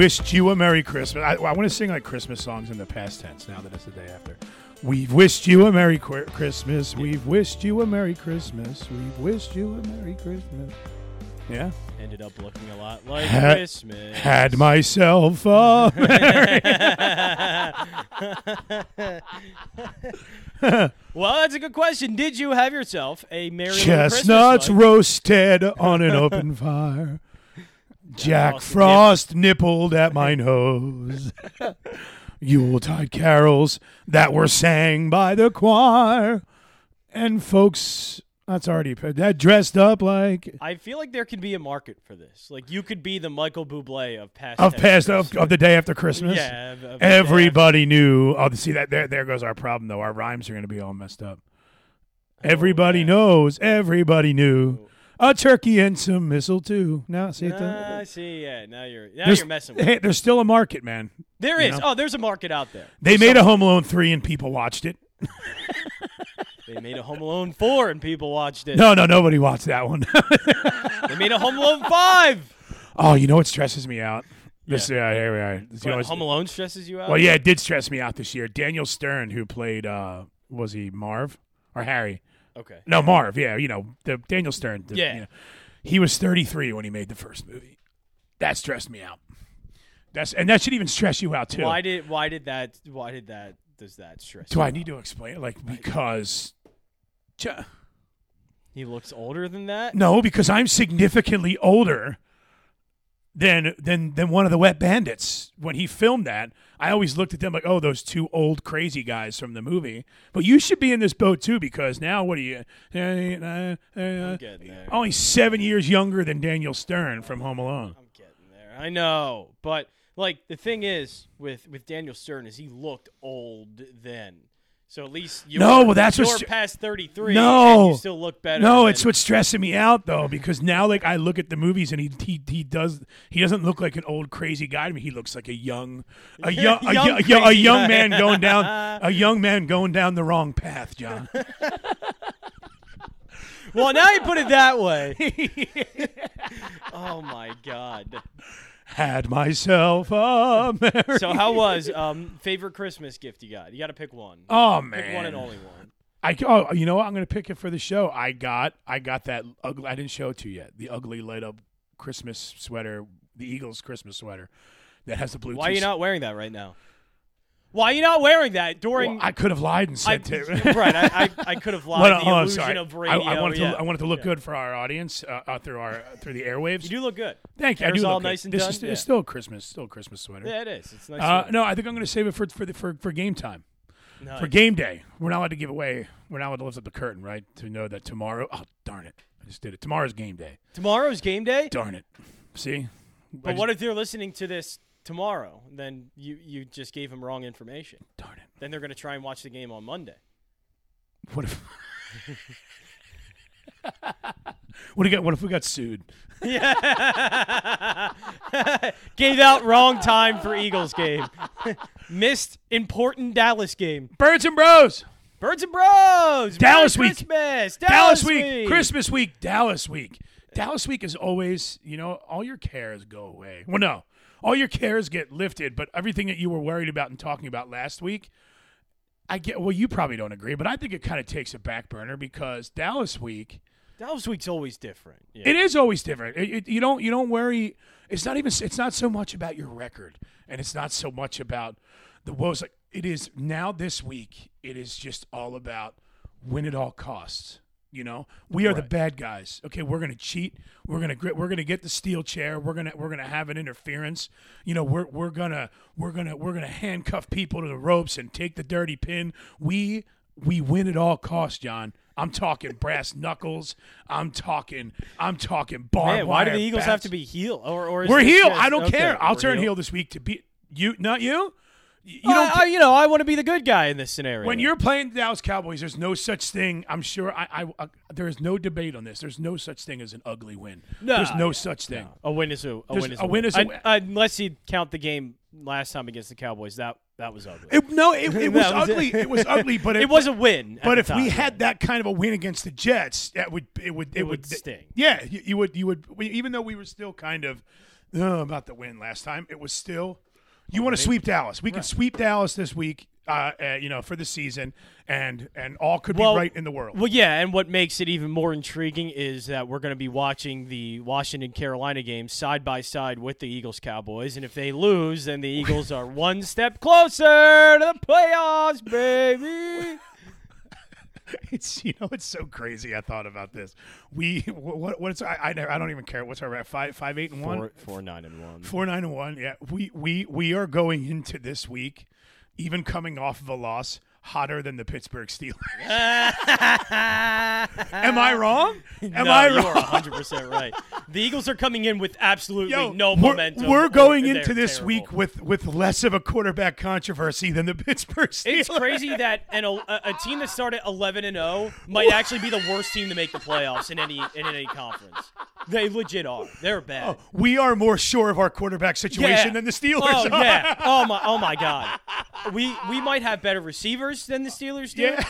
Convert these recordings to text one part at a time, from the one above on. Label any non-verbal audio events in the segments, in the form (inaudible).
wished you a Merry Christmas. I, I want to sing like Christmas songs in the past tense now that it's the day after. We've wished you a Merry Qu- Christmas. We've wished you a Merry Christmas. We've wished you a Merry Christmas. Yeah. Ended up looking a lot like Ha- Christmas. Had myself a Merry (laughs) well, that's a good question. Did you have yourself a merry chestnuts Christmas? roasted on an open (laughs) fire. Jack Frost Frost nippled at my nose. (laughs) Yuletide carols that were sang by the choir. And folks, that's already that dressed up like I feel like there could be a market for this. Like you could be the Michael Bublé of past of past of, of the day after Christmas. Yeah, of- of Everybody knew. Oh, see that there there goes our problem though. Our rhymes are going to be all messed up. Oh, Everybody Oh, yeah. knows. Everybody knew. Oh. A turkey and some mistletoe. Now see it. Nah, I see. Yeah, now you're now There's, you're messing with. hey, there's still a market, man. There is. know? Oh, there's a market out there. They made a Home Alone three and people watched it. (laughs) They made a Home Alone four and people watched it. No, no, nobody watched that one. (laughs) They made a Home Alone five. oh, you know what stresses me out? This Yeah. here we are. You know Home Alone stresses you out. well, yeah, it did stress me out this year. Daniel Stern, who played, uh, was he Marv or Harry? Okay. No, Marv. Yeah, you know the Daniel Stern. the- Yeah. you know, he was 33 when he made the first movie. That stressed me out. That's and that should even stress you out too. Why did why did that why did that does that stress? Do I out? need to explain it? Like because. He looks older than that. No, because I'm significantly older than than than one of the Wet Bandits. When he filmed that, I always looked at them like, "Oh, those two old crazy guys from the movie." But you should be in this boat too, because now what are you? Uh, uh, getting there. only seven years younger than Daniel Stern from Home Alone. I'm getting there. I know, but like the thing is with with Daniel Stern is he looked old then. So at least you're, No, well, that's you're what's- past 33 No. and you still look better. No, than- it's what's stressing me out though, because now like I look at the movies and he he he does he doesn't look like an old crazy guy to me. He looks like a young a (laughs) young a, Young young, a, young- a young man going down (laughs) a young man going down the wrong path, John. (laughs) Well, now you put it that way. oh my god. Had myself a merry. So how was um favorite Christmas gift you got? You got to pick one. Oh man, pick one and only one. I oh you know what? I'm gonna pick it for the show. I got I got that ugly. I didn't show it to you yet. The ugly light up Christmas sweater, the Eagles Christmas sweater that has the blue. Why are you not wearing that right now? Why are you not wearing that during? Well, I could have lied and I, said (laughs) to. (laughs) right, I, I, I could have (laughs) lied. Well, the oh, illusion sorry. of radio. I wanted yeah. to. I wanted to look Yeah. good for our audience uh, uh, through our through the airwaves. You do look good. Thank you. I do all look good. nice and this done? Is, Yeah. It's still a Christmas, still Christmas sweater. Yeah, it is. It's nice. Uh, no, I think I'm going to save it for for, the, for for game time. nice. For game day, we're not allowed to give away. We're not allowed to lift up the curtain, right? To know that tomorrow. Oh, darn it! I just did it. Tomorrow's game day. Tomorrow's game day. Darn it! See. But what if they're listening to this tomorrow? Then you you just gave them wrong information. Darn it! Then they're going to try and watch the game on Monday. What if? what if, what if we got sued? Yeah. (laughs) Gave out wrong time for Eagles game. (laughs) Missed important Dallas game. Birds and Bros. Birds and Bros. Dallas Merry week. Christmas. Dallas Dallas, week, Christmas week, Dallas week. Dallas week is always, you know, all your cares go away. Well, no, all your cares get lifted, but everything that you were worried about and talking about last week, I get. Well, you probably don't agree, but I think it kind of takes a back burner because Dallas week, Dallas week's always different. Yeah. it is always different. It, it- you don't, you don't worry. It's not even. It's not so much about your record, and it's not so much about the woes. Like it is now this week. It is just all about win at all costs. You know, we are the bad guys. Okay, we're gonna cheat. We're gonna grit. We're gonna get the steel chair. We're gonna we're gonna have an interference. You know, we're we're gonna we're gonna we're gonna handcuff people to the ropes and take the dirty pin. We we win at all costs, John. I'm talking brass (laughs) knuckles. I'm talking. I'm talking barbed Man, why do the Eagles have to be heel? Or, or We're heel. just- I don't okay, care. I'll turn heel. this week to beat you. Not you. You don't. I, I- you know, I want to be the good guy in this scenario. when you're playing the Dallas Cowboys, there's no such thing. I'm sure. I, I, I there is no debate on this. There's no such thing as an ugly win. No, there's no yeah, such thing. a win is a, a win is a win is a win. unless you count the game last time against the Cowboys. That that was ugly. It, no, it, it (laughs) was was ugly. It was ugly, but (laughs) it, it was a win. But if we time, had that kind of a win against the Jets, that would it would it, It would sting. Yeah, you, you would you would even though we were still kind of uh, about the win last time. It was still you want to sweep Dallas. We can sweep Dallas this week. Uh, uh, you know, for the season, and and all could Well- be right in the world. Well, yeah, and what makes it even more intriguing is that we're going to be watching the Washington Carolina game side by side with the Eagles Cowboys, and if they lose, then the Eagles are one step closer to the playoffs, baby. (laughs) It's you know it's so crazy. I thought about this. We what what's I I, never, I don't even care. What's our? Five five eight and one. Four, four, nine, and one. Four nine and one. Yeah, we we we are going into this week, even coming off of a loss, hotter than the Pittsburgh Steelers. (laughs) Am I wrong? Am no, I you are 100 percent right. The Eagles are coming in with absolutely Yo, no we're, momentum. We're going They're into this terrible. week with with less of a quarterback controversy than the Pittsburgh Steelers. It's crazy that an, a, a team that started 11 and 0 might actually be the worst team to make the playoffs in any in any conference. They legit are. They're bad. Oh, we are more sure of our quarterback situation than the Steelers. Oh are. yeah. Oh my. Oh my (laughs) God. We we might have better receivers than the Steelers do. Yeah.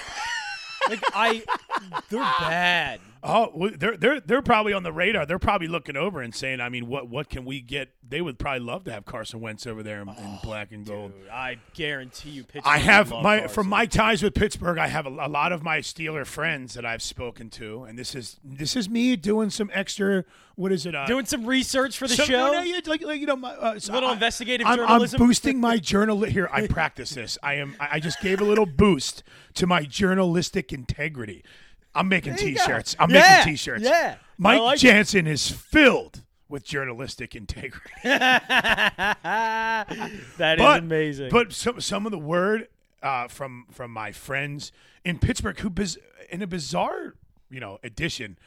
Like I, they're bad. Oh, they're they're they're probably on the radar. They're probably looking over and saying, I mean, what what can we get? They would probably love to have Carson Wentz over there in, in black and gold. Dude, I guarantee you, Pittsburgh. I have my Carson. from my ties with Pittsburgh. I have a, a lot of my Steeler friends that I've spoken to, and this is this is me doing some extra. What is it? Uh, doing some research for the some- show. no, yeah, like, like you know, my, uh, so Little I- investigative I'm, journalism. I'm boosting my (laughs) journal here. I practice this. I am. I just gave a little boost to my journalistic integrity. I'm making. T-shirts. I'm Yeah, making T-shirts. yeah. Mike like. Jansen is filled with journalistic integrity. (laughs) that is but, amazing. But some some of the word uh, from from my friends in Pittsburgh who biz- in a bizarre you know addition.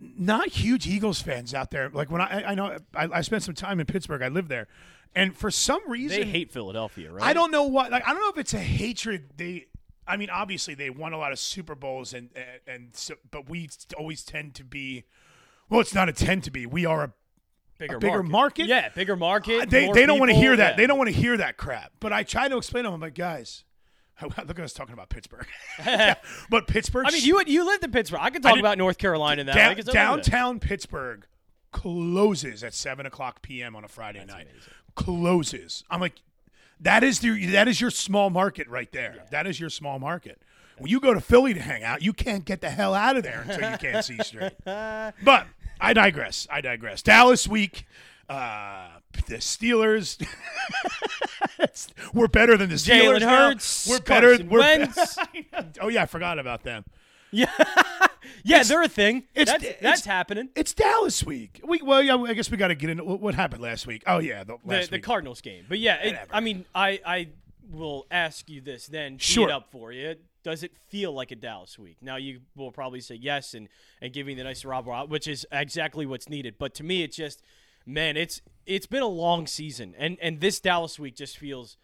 Not huge Eagles fans out there. Like when I, I know I, I spent some time in Pittsburgh. I lived there, and for some reason they hate Philadelphia, right? I don't know what. Like I don't know if it's a hatred. They, I mean, obviously they won a lot of Super Bowls, and and, and so, but we always tend to be. Well, it's not a tend to be. We are a bigger, bigger market? Yeah, bigger market. they, they don't want to hear that. yeah. They don't want to hear that crap. But I try to explain to them. I'm like, guys, (laughs) look at us talking about Pittsburgh. (laughs) (laughs) but Pittsburgh. I mean, you you lived in Pittsburgh. I could talk did- about North Carolina now. down- because I live there. downtown Pittsburgh closes at seven o'clock p.m. on a Friday night. Closes. I'm like, that is the that is your small market right there. That is your small market. When you go to Philly to hang out, you can't get the hell out of there until you can't see straight. (laughs) But I digress. I digress. Dallas week. Uh, the Steelers. (laughs) we're better than the Steelers. Jalen. Hurts, We're better. We're Wentz. (laughs) oh yeah, I forgot about them. Yeah, (laughs) yeah, they're a thing. it's- that's, it's- that's happening. It's Dallas week. We well, yeah. I guess we got to get into what happened last week. Oh yeah, the, The, last the. Cardinals game, but yeah, it, I mean, I I will ask you this then. Sure. up for you. Does it feel like a Dallas week? Now you will probably say yes, and and give me the nice Rob Rob, which is exactly what's needed. But to me, it's just, man, it's it's been a long season, and and this Dallas week just feels.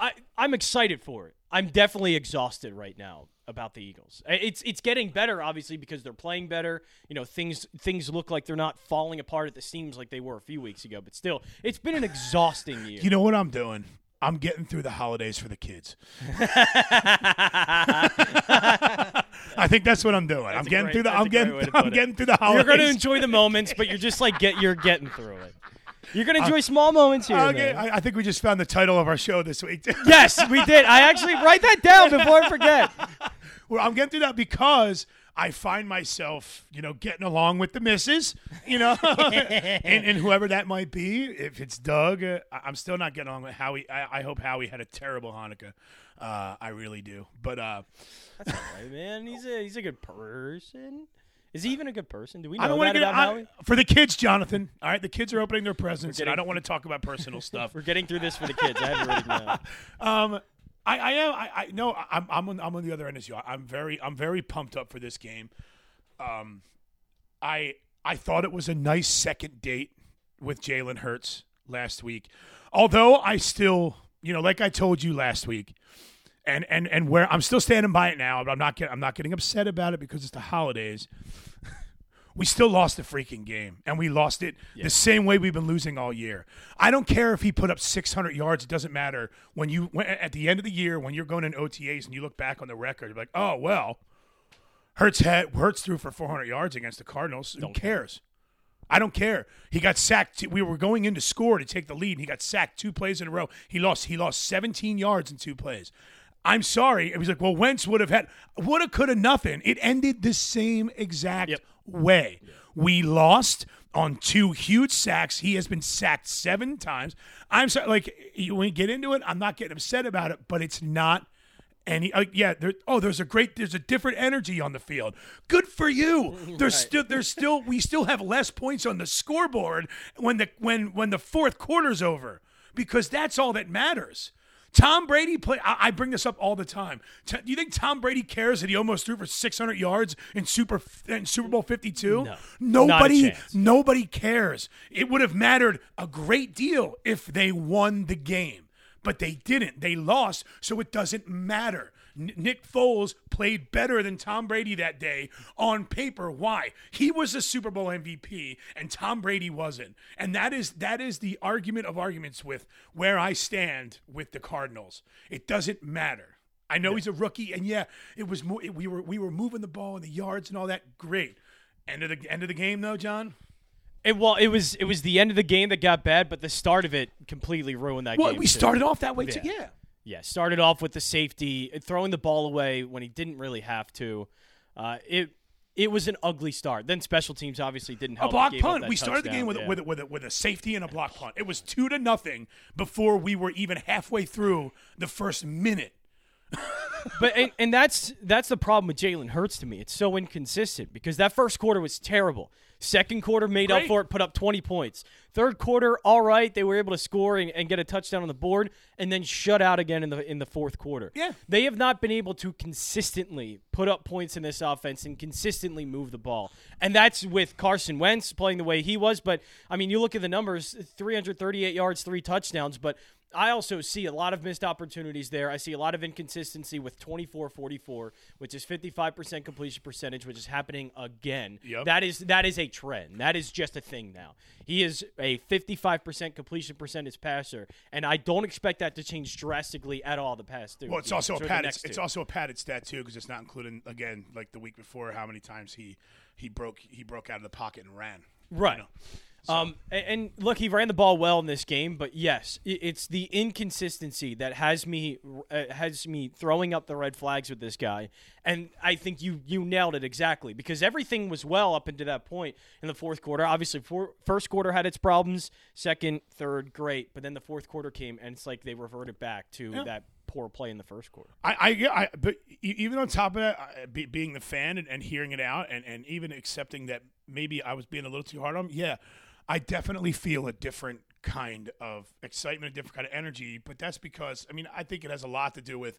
I I'm excited for it. I'm definitely exhausted right now about the Eagles. It's it's getting better, obviously, because they're playing better. You know, things things look like they're not falling apart at the seams like they were a few weeks ago. But still, it's been an exhausting year. You know what I'm doing? I'm getting through the holidays for the kids. (laughs) I think that's what I'm doing. I'm getting great- through the. I'm getting. I'm it. getting through the holidays. You're going to enjoy the moments, but you're just like get you're getting through it. You're going to uh, enjoy small moments here. Okay. I, I think we just found the title of our show this week. yes, we did. I actually write that down before I forget. Well, I'm getting through that because I find myself, you know, getting along with the missus, you know, (laughs) and, and whoever that might be. If it's Doug, uh, I'm still not getting along with Howie. I, I hope Howie had a terrible Hanukkah. Uh, I really do. But uh, That's all right, man. He's a he's a good person. Is he even a good person? Do we know I don't that get about I- Howie? for the kids, Jonathan. All right, the kids are opening their presents, and I don't want to talk about personal (laughs) stuff. We're getting through this for the kids. I have it written down. Um, I, I am. I, I no. I'm. I'm on, I'm on the other end as you. I'm very. I'm very pumped up for this game. Um, I I thought it was a nice second date with Jalen Hurts last week. Although I still, you know, like I told you last week, and and and where I'm still standing by it now. But I'm not. I'm not getting upset about it because it's the holidays. (laughs) We still lost the freaking game, and we lost it the same way we've been losing all year. I don't care if he put up 600 yards; it doesn't matter. When you when, at the end of the year, when you're going in OTAs and you look back on the record, you're like, "Oh well, Hurts had Hurts threw for 400 yards against the Cardinals. Who cares? I don't care. He got sacked. We were going in to score to take the lead. And he got sacked two plays in a row. He lost. He lost 17 yards in two plays. I'm sorry. It was like, well, Wentz would have had, woulda, coulda, nothing. It ended the same exact Yep. Way. We lost on two huge sacks. He has been sacked seven times. I'm sorry. Like, you- when you get into it, I'm not getting upset about it, but it's not. any. uh, yeah, there, oh, there's a great, there's a different energy on the field. Good for you. (laughs) There's still, there's still, we still have less points on the scoreboard when the when when the fourth quarter's over because that's all that matters. Tom Brady play. I, I bring this up all the time. T- do you think Tom Brady cares that he almost threw for 600 yards in Super in Super Bowl 52? No. Nobody, Not a chance. nobody cares. It would have mattered a great deal if they won the game, but they didn't. They lost, so it doesn't matter. Nick Foles played better than Tom Brady that day on paper. Why? He was a Super Bowl MVP and Tom Brady wasn't. And that is that is the argument of arguments with where I stand with the Cardinals. It doesn't matter. I know he's a rookie, and yeah, it was mo- it, we were we were moving the ball and the yards and all that. Great. End of the end of the game though, John. It, well, it was it was the end of the game that got bad, but the start of it completely ruined that Well, game. Well, we too. started off that way too. Yeah. Yeah. Started off with the safety, throwing the ball away when he didn't really have to. Uh, it it was an ugly start. Then special teams obviously didn't help. A block They gave up punt. We started the game with, yeah. a with, with, a, with a safety and a block punt. It was two to nothing before we were even halfway through the first minute. (laughs) but and, and that's that's the problem with Jalen Hurts to me. It's so inconsistent because that first quarter was terrible. Second quarter made up for it, put up 20 points. Third quarter, all right, they were able to score and, and get a touchdown on the board, and then shut out again in the in the fourth quarter. Yeah. they have not been able to consistently put up points in this offense and consistently move the ball, and that's with Carson Wentz playing the way he was. But I mean, you look at the numbers: 338 yards, three touchdowns, but I also see a lot of missed opportunities there. I see a lot of inconsistency with 24 44, which is 55% completion percentage, which is happening again. Yep. That is that is a trend. That is just a thing now. He is a 55% completion percentage passer, and I don't expect that to change drastically at all the past two. Well, it's also a padded. It's also a padded stat too, because it's not including again like the week before how many times he he broke he broke out of the pocket and ran. Right. You know? Um, a- and, look, he ran the ball well in this game, but yes, it's the inconsistency that has me uh, has me throwing up the red flags with this guy. And I think you you nailed it exactly because everything was well up until that point in the fourth quarter. Obviously, for, first quarter had its problems, second, third, great, but then the fourth quarter came, and it's like they reverted back to that poor play in the first quarter. I, I, I, but even on top of that, I- be, being the fan and, and hearing it out, and, and even accepting that maybe I was being a little too hard on him, yeah, I definitely feel a different kind of excitement, a different kind of energy. But that's because, I mean, I think it has a lot to do with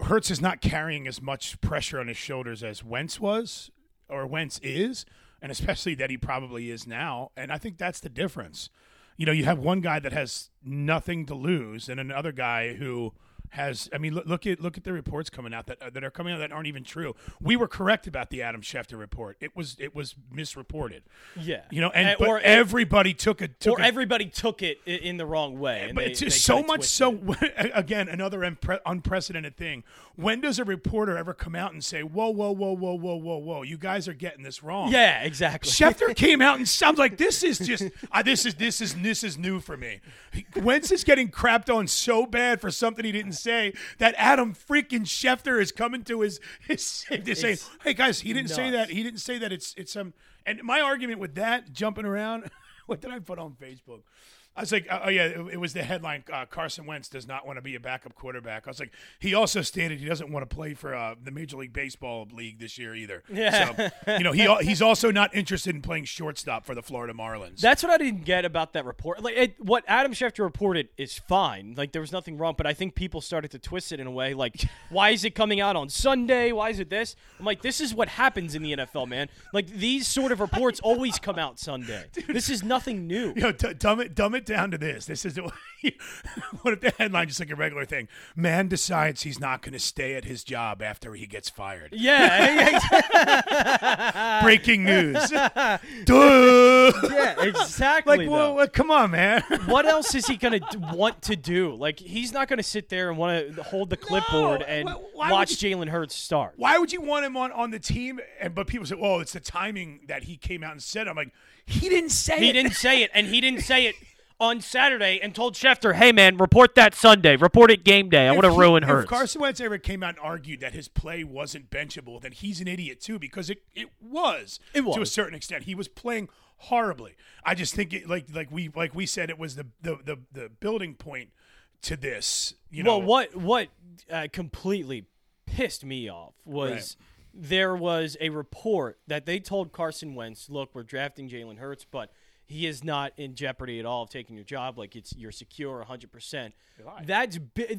Hurts is not carrying as much pressure on his shoulders as Wentz was, or Wentz is, and especially that he probably is now. And I think that's the difference. You know, you have one guy that has nothing to lose, and another guy who has. I mean, look, look at look at the reports coming out that that are coming out that aren't even true. We were correct about the Adam Schefter report. It was it was misreported. Yeah, You know, and Uh, but or everybody took a took or a, everybody took it in the wrong way. and but they- it's just so much so it. (laughs) again another unpre- unprecedented thing when does a reporter ever come out and say whoa whoa whoa whoa whoa whoa whoa you guys are getting this wrong Yeah, exactly. Schefter (laughs) came out and sounds like this is just uh, this is this is this is new for me. Wentz is getting crapped on so bad for something he didn't say that Adam freaking Schefter is coming to his his to It's "Hey guys, he didn't say that. He didn't say that. It's it's um." And my argument with that jumping around, (laughs) what did I put on Facebook? I was like, oh oh, yeah, it, was the headline. Uh, Carson Wentz does not want to be a backup quarterback. I was like, he also stated he doesn't want to play for uh, the Major League Baseball league this year either. Yeah. So, you know, he he's also not interested in playing shortstop for the Florida Marlins. That's what I didn't get about that report. Like it, what Adam Schefter reported is fine. Like there was nothing wrong, but I think people started to twist it in a way. Like, (laughs) why is it coming out on Sunday? Why is it this? I'm like, this is what happens in the NFL, man. Like these sort of reports always come out Sunday. (laughs) This is nothing new. you know, d- dumb it, dumb it down to this. This is (laughs) what if the headline just like a regular thing? Man decides he's not going to stay at his job after he gets fired. Yeah, (laughs) (laughs) Breaking news. Yeah, exactly. Like, well, well, come on, man. what else is he gonna want to do? Like, he's not gonna sit there and want to hold the clipboard and why watch would Jalen Hurts start. Why would you want him on, on the team? And but people say, "Oh, it's the timing that he came out and said." I'm like, he didn't say He it. didn't say it, and he didn't say it on Saturday and told Schefter, "Hey, man, report that Sunday. Report it game day. I want to ruin he- ruin If Carson Wentz ever came out and argued that his play wasn't benchable, then he's an idiot too because it, it was It to a certain extent. He was playing horribly. I just think it, like like we like we said it was the the the, the building point to this. You know, well, what what uh, completely pissed me off was Right. there was a report that they told Carson Wentz, "Look, we're drafting Jalen Hurts, but he is not in jeopardy at all of taking your job. Like it's you're secure 100." percent That's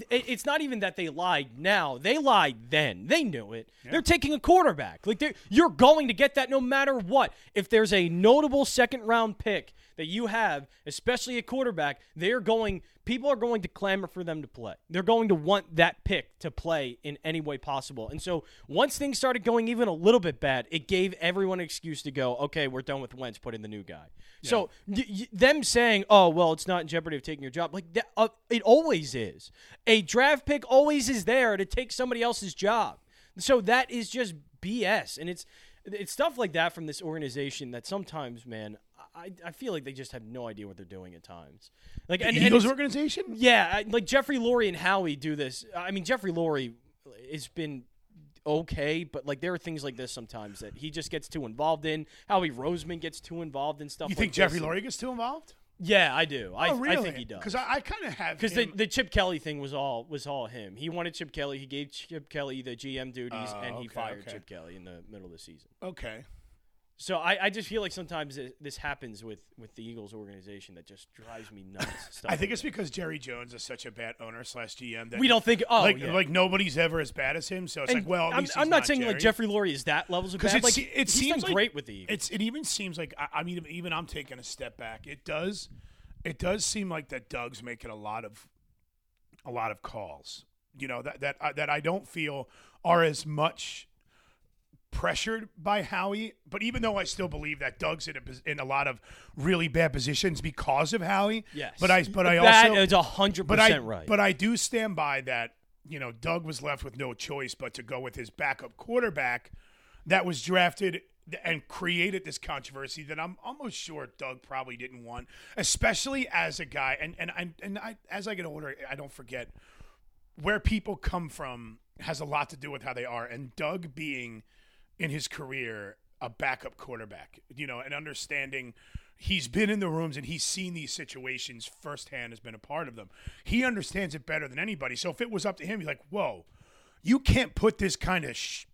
it's not even that they lied now; they lied then. They knew it. They're taking a quarterback. Like you're going to get that no matter what. If there's a notable second round pick that you have, especially a quarterback, they're going. People are going to clamor for them to play. They're going to want that pick to play in any way possible. And so once things started going even a little bit bad, it gave everyone an excuse to go, okay, we're done with Wentz, put in the new guy. So y- y- them saying, oh, well, it's not in jeopardy of taking your job, like that, uh, it always is. A draft pick always is there to take somebody else's job. So that is just BS. And it's it's stuff like that from this organization that sometimes, man, I, I feel like they just have no idea what they're doing at times. Like the and, and Eagles it's- organization? yeah, I- like Jeffrey Lurie and Howie do this. I mean, Jeffrey Lurie has been okay, but like there are things like this sometimes that he just gets too involved in. Howie Roseman gets too involved in stuff. You like think Jeffrey this. Lurie gets too involved? Yeah, I do. I, oh, really? I think he does. Because I, I kind of have Because the, the Chip Kelly thing was all was all him. He wanted Chip Kelly. He gave Chip Kelly the GM duties, Oh, and he oh, okay, fired okay. Chip Kelly in the middle of the season. okay. So I, I just feel like sometimes it, this happens with, with the Eagles organization that just drives me nuts. (laughs) Stuff I think like it's because Jerry Jones is such a bad owner slash GM that that. we don't think. Oh, like yeah. like nobody's ever as bad as him. So it's And like, well, I'm, I'm he's not saying Jerry. like Jeffrey Lurie is that levels of bad. it, Like it he's seems like great with the Eagles. It's it even seems like I, I mean even I'm taking a step back. It does it does seem like that Doug's making a lot of a lot of calls. You know that that uh, that I don't feel are as much pressured by Howie. But even though I still believe that Doug's in a, in a lot of really bad positions because of Howie. Yes, But I but I that also is a hundred but I percent right. but I do stand by that. You know, Doug was left with no choice but to go with his backup quarterback that was drafted and created this controversy that I'm almost sure Doug probably didn't want, especially as a guy. And and I, and I, as I get older, I don't forget where people come from has a lot to do with how they are. And Doug being in his career a backup quarterback, you know, and understanding he's been in the rooms and he's seen these situations firsthand, has been a part of them. He understands it better than anybody. So if it was up to him, he's like, whoa, you can't put this kind of sh-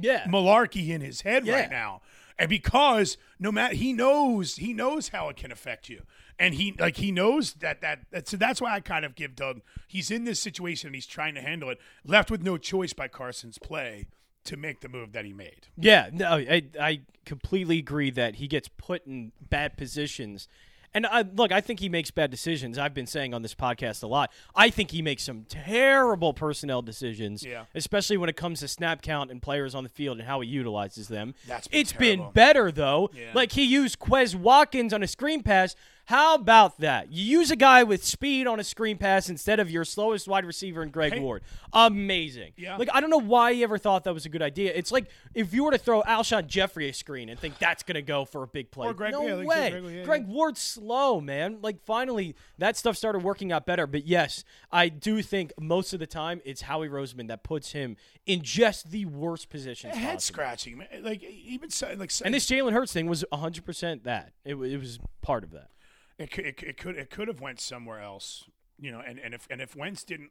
yeah, malarkey in his head Yeah. right now. And because no matter he knows he knows how it can affect you. And he like he knows that that, that so that's why I kind of give Doug he's in this situation and he's trying to handle it, left with no choice by Carson's play to make the move that he made. Yeah, no, I, I completely agree that he gets put in bad positions. And I, look, I think he makes bad decisions. I've been saying on this podcast a lot. I think he makes some terrible personnel decisions, Yeah. especially when it comes to snap count and players on the field and how he utilizes them. That's been It's terrible. been better though. Yeah. Like he used Quez Watkins on a screen pass. How about that? You use a guy with speed on a screen pass instead of your slowest wide receiver in Greg Hey. Ward. Amazing. Yeah. Like I don't know why he ever thought that was a good idea. It's like if you were to throw Alshon Jeffery a screen and think that's going to go for a big play. Or Greg- no yeah, way. Greg- yeah, Greg. Ward's slow, man. Like finally that stuff started working out better. But yes, I do think most of the time it's Howie Roseman that puts him in just the worst positions. Head possible. scratching, man. Like even so, like And this Jalen Hurts thing was 100% that. It, it was part of that. It could, it, it could it could have went somewhere else, you know. And, and if and if Wentz didn't,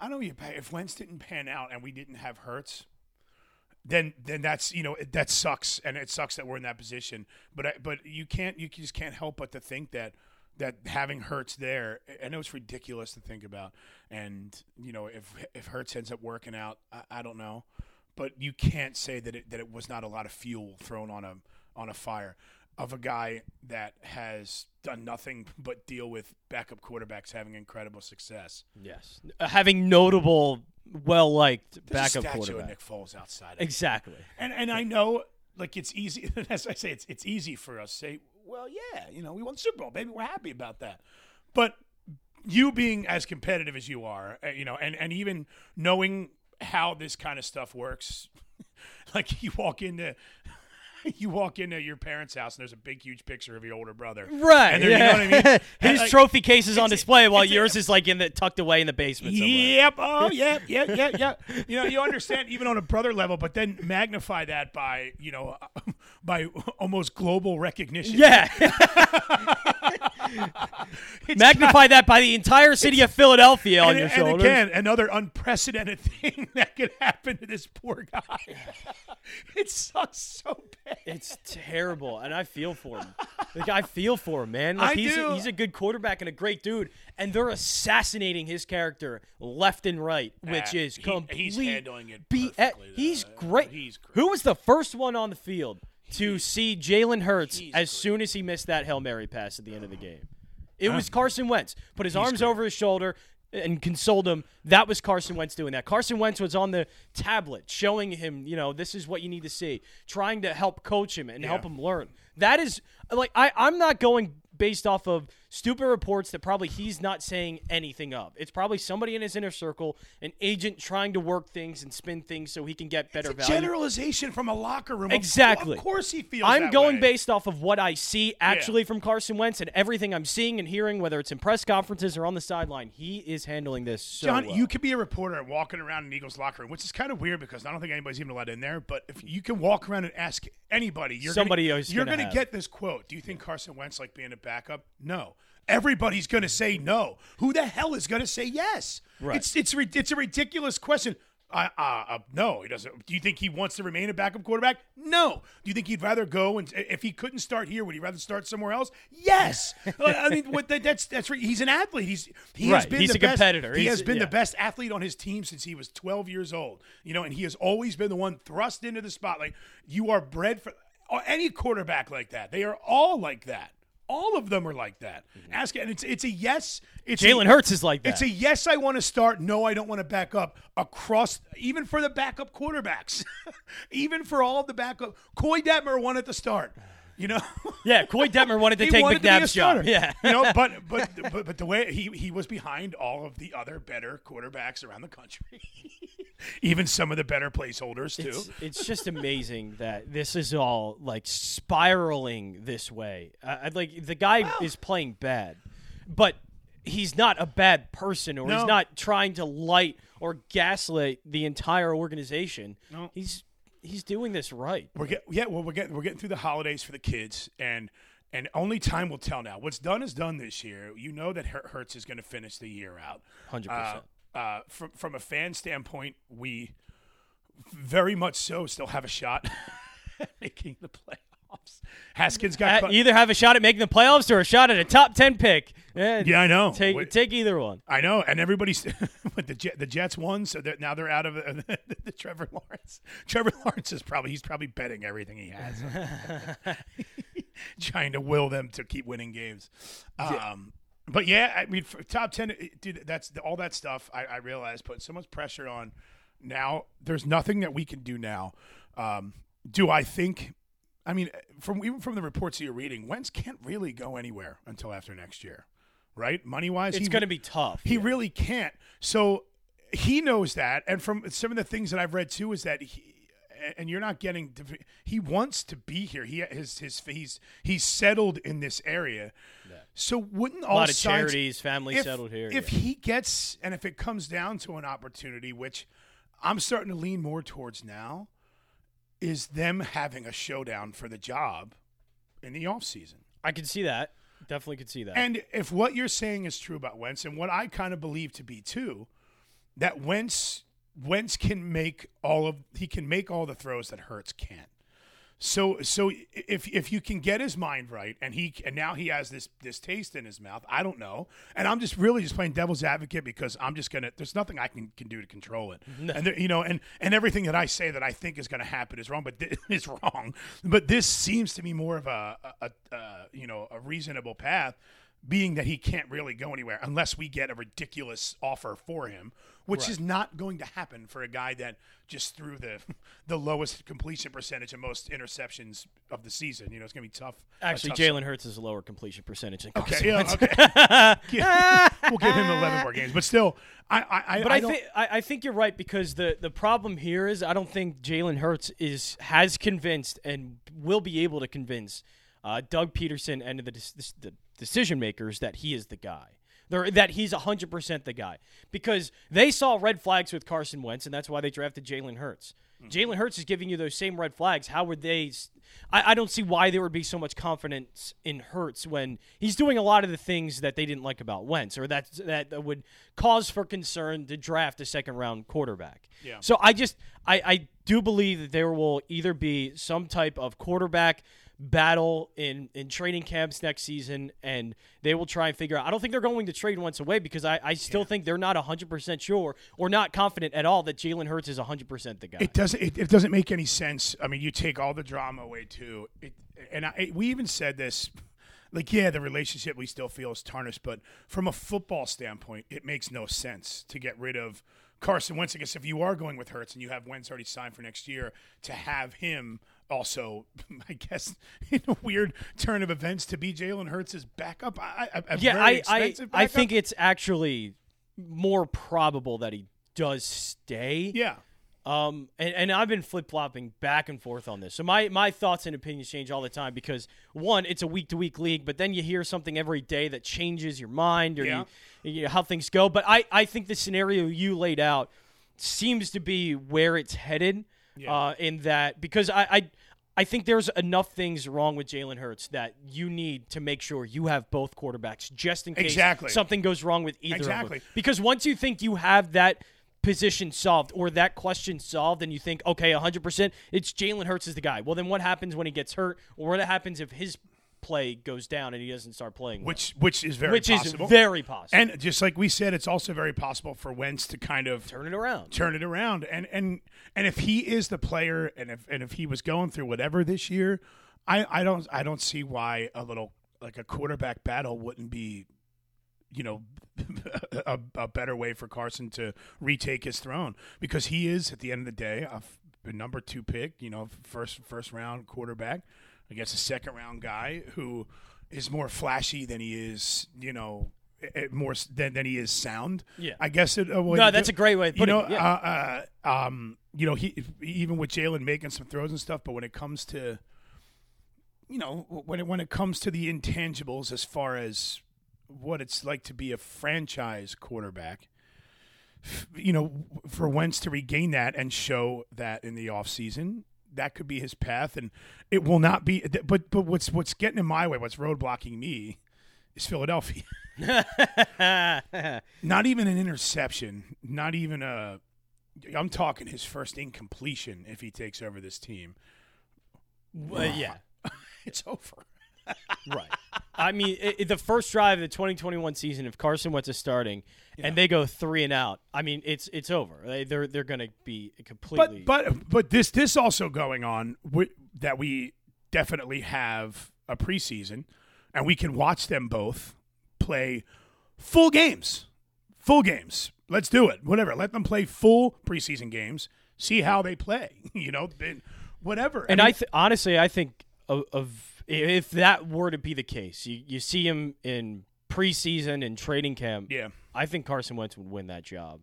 I know if Wentz didn't pan out and we didn't have Hurts, then then that's you know that sucks and it sucks that we're in that position. But I, but you can't you just can't help but to think that that having Hurts there, I know it's ridiculous to think about. And you know if if Hurts ends up working out, I, I don't know, but you can't say that it that it was not a lot of fuel thrown on a on a fire. Of a guy that has done nothing but deal with backup quarterbacks having incredible success. Yes, Uh, having notable, well liked backup a statue of Nick Foles outside. Of Exactly. And and I know like it's easy (laughs) as I say it's it's easy for us to say, well, yeah, you know, we won the Super Bowl, baby, we're happy about that. But you being as competitive as you are, uh, you know, and and even knowing how this kind of stuff works, (laughs) like you walk into (laughs) you walk into your parents' house and there's a big huge picture of your older brother. Right. And there- you know what I mean? (laughs) His like, trophy case is on display while a- yours is like in the tucked away in the basement somewhere. Yep. Oh, (laughs) yeah, yeah, yeah, yeah. You know, you understand even on a brother level, but then magnify that by you know, by almost global recognition. Yeah. Magnify that by the entire city of Philadelphia on And, your and shoulders. again, another unprecedented (laughs) thing that could happen to this poor guy. (laughs) it sucks so bad. It's terrible, and I feel for him. Like I feel for him, man. Like I he's do. A, he's a good quarterback and a great dude, and they're assassinating his character left and right, which Uh, is he- complete. he's handling it perfectly, though. he's great. he's great. Who was the first one on the field to see Jalen Hurts he's as great. soon as he missed that hail mary pass at the end of the game? It was Carson Wentz. Put his arms over his shoulder and consoled him. That was Carson Wentz doing that. Carson Wentz was on the tablet showing him, you know, this is what you need to see, trying to help coach him and help him learn. That is like I, I'm not going based off of stupid reports that probably he's not saying anything of. It's probably somebody in his inner circle, an agent trying to work things and spin things so he can get better It's a value. generalization from a locker room. Exactly. Of, course he feels I'm going way. based off of what I see actually from Carson Wentz and everything I'm seeing and hearing, whether it's in press conferences or on the sideline. He is handling this so John, well. you could be a reporter walking around an Eagles locker room, which is kind of weird because I don't think anybody's even allowed in there. But if you can walk around and ask anybody, you're Somebody gonna, you're gonna gonna get this quote. Do you think Carson Wentz like being a backup? No. Everybody's going to say no. Who the hell is going to say yes? Right. It's it's it's a ridiculous question. Uh, uh, uh, no, he doesn't. Do you think he wants to remain a backup quarterback? No. Do you think he'd rather go and if he couldn't start here, would he rather start somewhere else? Yes. (laughs) Uh, I mean, what that, that's that's. He's an athlete. He's he has Right. been He's the a best- competitor. He He's- has been yeah. the best athlete on his team since he was 12 years old. You know, and he has always been the one thrust into the spotlight. You are bred for any quarterback like that. They are all like that. All of them are like that. Mm-hmm. Ask and it's it's a yes. It's Jalen Hurts is like that. It's a yes. I want to start. No, I don't want to back up across. Even for the backup quarterbacks, (laughs) even for all of the backup. Koy Detmer wanted to start. You know. yeah, Koy (laughs) Detmer wanted to He take wanted to be McNabb's job. Yeah. you know, (laughs) but but but but the way he he was behind all of the other better quarterbacks around the country, (laughs) even some of the better placeholders too. It's, it's just amazing that this is all like spiraling this way. Uh, I- like the guy is playing bad, but he's not a bad person, or No. he's not trying to light or gaslight the entire organization. No. He's he's doing this right. We're get, yeah, well, we're getting we're getting through the holidays for the kids, and and only time will tell now. What's done is done this year. You know that Her- Hurts is going to finish the year out. Hundred Uh, percent. uh, from from a fan standpoint, we very much so still have a shot (laughs) at making the playoffs. Haskins got cut- Uh, Either have a shot at making the playoffs or a shot at a top ten pick. Eh, yeah, I know. Take Wait. take either one. I know, and everybody's (laughs) but the Jet, the Jets won, so that now they're out of (laughs) the, the Trevor Lawrence. Trevor Lawrence is probably he's probably betting everything he has, (laughs) trying to will them to keep winning games. Um, but yeah, I mean, for top ten, dude, that's all that stuff. I, I realize putting so much pressure on. Now there's nothing that we can do now. Um, do I think? I mean, from even from the reports that you're reading, Wentz can't really go anywhere until after next year, right? Money wise, It's going to be tough. he really can't. So he knows that, and from some of the things that I've read too is that he, and you're not getting. He wants to be here. He his his he's he's settled in this area. So wouldn't all a lot of signs- charities, family if, settled here. If yeah. he gets and if it comes down to an opportunity, which I'm starting to lean more towards now, is them having a showdown for the job in the off season. I can see that. Definitely could see that. And if what you're saying is true about Wentz, and what I kind of believe to be too, that Wentz Wentz can make all of he can make all the throws that Hurts can't. So so if if you can get his mind right and he and now he has this this taste in his mouth, I don't know. And I'm just really just playing devil's advocate because I'm just gonna. There's nothing I can, can do to control it. (laughs) And there, you know, and and everything that I say that I think is going to happen is wrong, but th- (laughs) is wrong. But this seems to me more of a, a, a, a you know a reasonable path being that he can't really go anywhere unless we get a ridiculous offer for him, which Right. is not going to happen for a guy that just threw the (laughs) the lowest completion percentage and most interceptions of the season. You know, it's going to be tough. Actually, Jalen Hurts is a lower completion percentage Okay, yeah, okay. (laughs) (laughs) Yeah, we'll give him 11 more games, but still, I, I, I But I, I, think I, think you're right because the, the problem here is I don't think Jalen Hurts is has convinced and will be able to convince uh, Doug Pederson and the, the decision makers that he is the guy. They're, that he's 100% the guy because they saw red flags with Carson Wentz and that's why they drafted Jalen Hurts. Mm-hmm. Jalen Hurts is giving you those same red flags. How would they? I don't see why there would be so much confidence in Hurts when he's doing a lot of the things that they didn't like about Wentz, or that that would cause for concern to draft a second round quarterback. Yeah. So I just I, I do believe that there will either be some type of quarterback battle in in training camps next season and they will try and figure out I don't think they're going to trade Wentz away because I, I still think they're not 100% sure or not confident at all that Jalen Hurts is 100% the guy. It doesn't. It, it doesn't make any sense. I mean, you take all the drama away too. It, and I, we even said this. Like, yeah, the relationship we still feel is tarnished, but from a football standpoint, it makes no sense to get rid of Carson Wentz. I guess if you are going with Hurts and you have Wentz already signed for next year, to have him also, (laughs) I guess, (laughs) in a weird turn of events, to be Jalen Hurts' backup. I, I, a yeah, I I, I think it's actually more probable that he does stay. yeah. Um, and, and I've been flip flopping back and forth on this. So my, my thoughts and opinions change all the time because one, it's a week to week league, but then you hear something every day that changes your mind or Yeah. you, you know, how things go. But I, I think the scenario you laid out seems to be where it's headed. Yeah. Uh, in that because I, I I think there's enough things wrong with Jalen Hurts that you need to make sure you have both quarterbacks just in case Exactly. something goes wrong with either Exactly. of them. Because once you think you have that position solved or that question solved and you think, okay, 100%, it's Jalen Hurts is the guy. Well, then what happens when he gets hurt or what happens if his play goes down and he doesn't start playing? well? Which which is very Which possible. is very possible. And just like we said, it's also very possible for Wentz to kind of Turn it around. turn it around. And and and if he is the player, and if and if he was going through whatever this year, I I don't I don't see why a little like a quarterback battle wouldn't be, you know. (laughs) a, a better way for Carson to retake his throne because he is at the end of the day a, f- a number two pick, you know, first first round quarterback against a second round guy who is more flashy than he is, you know, more than, than he is sound. Yeah. I guess it. Uh, No, that's do- a great way You know, it, yeah. uh, uh, um, you know, he even with Jalen making some throws and stuff, but when it comes to, you know, when it when it comes to the intangibles as far as what it's like to be a franchise quarterback, you know, for Wentz to regain that and show that in the offseason, that could be his path, and it will not be. But but what's what's getting in my way, what's roadblocking me, is Philadelphia. (laughs) not even an interception, not even a. I'm talking his first incompletion if he takes over this team. Uh, yeah. (laughs) It's over. Right. I mean, i i- the first drive of the 2021 season, if Carson Wentz is starting and they go three and out, I mean, it's it's over. They, they're they're going to be completely. But but but this this also going on that we definitely have a preseason, and we can watch them both play full games, full games. Let's do it. Whatever. Let them play full preseason games. See how they play. (laughs) You know, then whatever. and I, mean, th- honestly, I think of, of if that were to be the case, you you see him in preseason and training camp. yeah. I think Carson Wentz would win that job.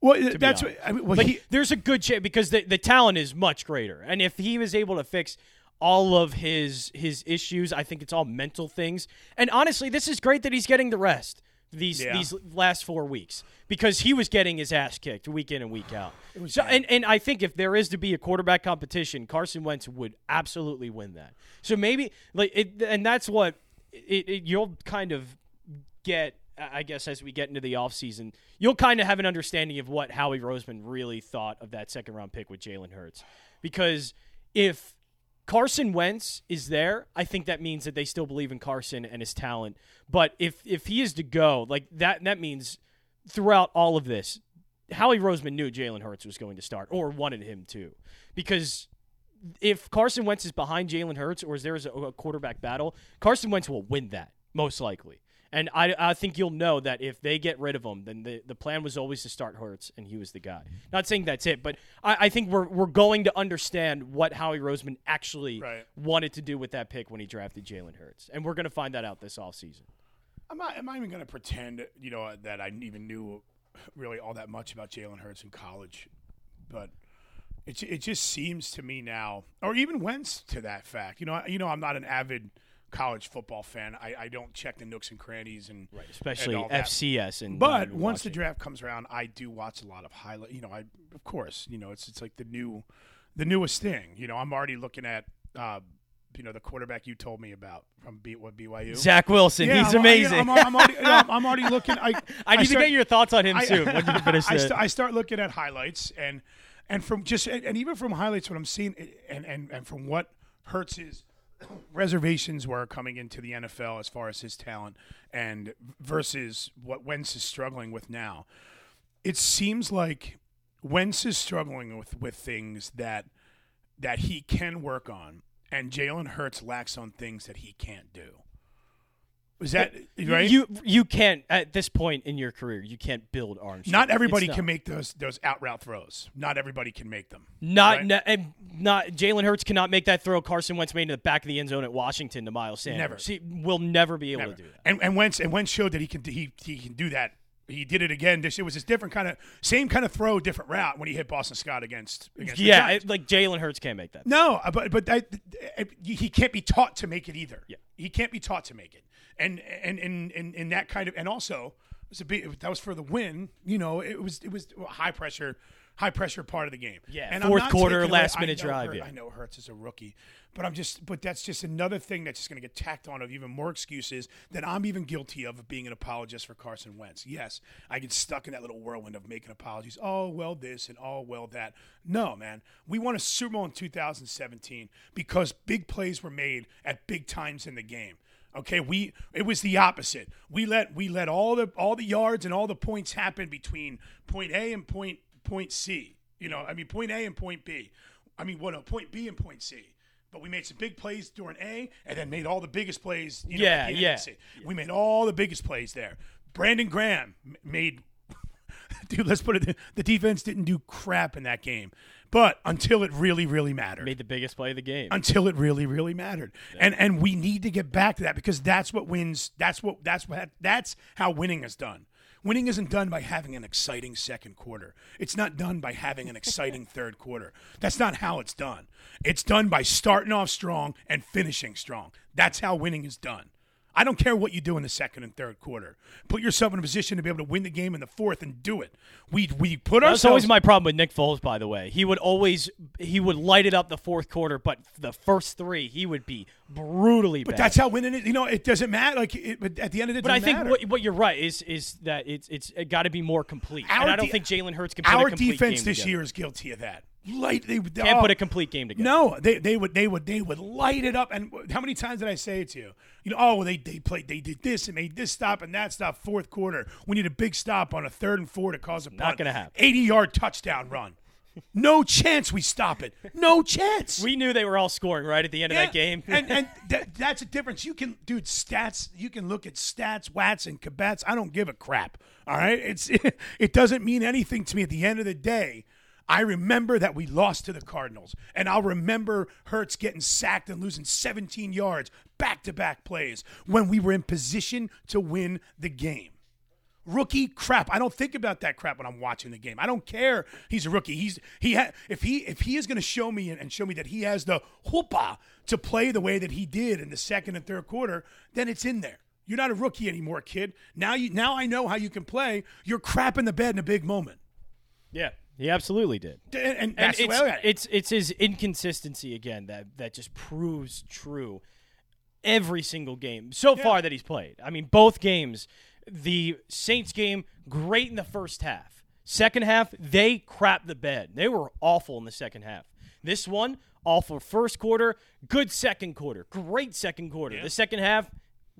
Well, that's what. I mean. Well, Like, he, there's a good chance because the the talent is much greater, and if he was able to fix all of his his issues, I think it's all mental things. And honestly, this is great that he's getting the rest these Yeah. these last four weeks because he was getting his ass kicked week in and week out. So, and and I think if there is to be a quarterback competition, Carson Wentz would absolutely win that. So maybe like it, and that's what it, it, you'll kind of get I guess as we get into the offseason, you'll kind of have an understanding of what Howie Roseman really thought of that second round pick with Jalen Hurts. Because if Carson Wentz is there, I think that means that they still believe in Carson and his talent. But if if he is to go, like that that means throughout all of this, Howie Roseman knew Jalen Hurts was going to start or wanted him to. Because if Carson Wentz is behind Jalen Hurts or is there a quarterback battle, Carson Wentz will win that, most likely. And I, I think you'll know that if they get rid of him, then the, the plan was always to start Hurts, and he was the guy. Not saying that's it, but I, I think we're, we're going to understand what Howie Roseman actually Right. wanted to do with that pick when he drafted Jalen Hurts. And we're going to find that out this offseason. I'm not, I'm not even going to pretend, you know, that I even knew really all that much about Jalen Hurts in college, but it it just seems to me now, or even Wentz to that fact. You know, you know, I'm not an avid college football fan. I, I don't check the nooks and crannies and Especially and. FCS. And But once the draft comes around, I do watch a lot of highlight. You know, I of course, you know, it's it's like the new, the newest thing. You know, I'm already looking at, uh, you know, the quarterback you told me about from B, what BYU. Zach Wilson, Yeah, he's I'm, al- you know, amazing. I'm, I'm already, I'm already looking. I, (laughs) I need start- to get your thoughts on him I- soon. When you (laughs) finish I, st- I start looking at highlights and and from just and, and even from highlights what I'm seeing and and and from what Hurts's (coughs) reservations were coming into the NFL as far as his talent and versus what Wentz is struggling with now. It seems like Wentz is struggling with with things that that he can work on, and Jalen Hurts lacks on things that he can't do. Is that right? You you can't at this point in your career you can't build arms. Not everybody can make those those out route throws. Not everybody can make them. Not right? ne- and not Jalen Hurts cannot make that throw Carson Wentz made in the back of the end zone at Washington to Miles Sanders. Never. He will never be able Never. to do that. And and Wentz and Wentz showed that he can he he can do that. He did it again. This it was this different kind of same kind of throw, different route when he hit Boston Scott against. against Yeah, it- like Jalen Hurts can't make that. No, uh, but but I, he can't be taught to make it either. Yeah. he can't be taught to make it, and and and and, and that kind of and also it was a big that was for the win. You know, it was it was high pressure, high pressure part of the game. Yeah, and fourth quarter, last minute drive, Hurt- yeah. I know Hurts is a rookie, but I'm just but that's just another thing that's just going to get tacked on of even more excuses that I'm even guilty of of being an apologist for Carson Wentz. Yes, I get stuck in that little whirlwind of making apologies. Oh well, this and oh well that. No, man, we won a Super Bowl in 2017 because big plays were made at big times in the game. Okay, we it was the opposite. We let we let all the all the yards and all the points happen between point A and point point C. You know, I mean point A and point B. I mean, what? No, point B and point C. But we made some big plays during A, and then made all the biggest plays. You know, Yeah, at the end of yeah. C. We made all the biggest plays there. Brandon Graham made (laughs) dude, let's put it. The defense didn't do crap in that game, but until it really, really mattered, Made the biggest play of the game. until it really, really mattered, and and we need to get back to that because that's what wins. That's what that's what that's how winning is done. Winning isn't done by having an exciting second quarter. It's not done by having an exciting (laughs) third quarter. That's not how it's done. It's done by starting off strong and finishing strong. That's how winning is done. I don't care what you do in the second and third quarter. Put yourself in a position to be able to win the game in the fourth and do it. We we put That's ourselves always my problem with Nick Foles, by the way. He would always he would light it up the fourth quarter, but the first three he would be brutally But bad. that's how winning is. You know, it doesn't matter. Like, it, but at the end of the day, but I think what, what you're right is is that it's it's got to be more complete. and Our I don't de- think Jalen Hurts can our a complete defense this together. year is guilty of that. Light, they would Can't oh, put a complete game together. No, they they would they would they would light it up. And how many times did I say it to you? You know, oh, they they played, they did this and made this stop and that stop. Fourth quarter, we need a big stop on a third and four to cause a punt. gonna happen. Eighty yard touchdown run. (laughs) No chance we stop it. No chance. We knew they were all scoring right at the end of that game. and and (laughs) that, that's a difference. You can, dude, stats. You can look at stats, Watts, and kabats. I don't give a crap. All right, it's (laughs) it doesn't mean anything to me. At the end of the day, I remember that we lost to the Cardinals, and I'll remember Hurts getting sacked and losing 17 yards back to back plays when we were in position to win the game. Rookie crap. I don't think about that crap when I'm watching the game. I don't care. He's a rookie. He's he ha, if he if he is going to show me and, show me that he has the whoopah to play the way that he did in the second and third quarter, then it's in there. You're not a rookie anymore, kid. Now you now I know how you can play. You're crap in the bed in a big moment. yeah, he absolutely did. And, and And that's the it's, way I look at it. it's it's his inconsistency again that that just proves true every single game so far that he's played. I mean, both games, the Saints game, great in the first half. Second half, they crapped the bed. They were awful in the second half. This one, Awful first quarter, good second quarter, great second quarter. Yeah. The second half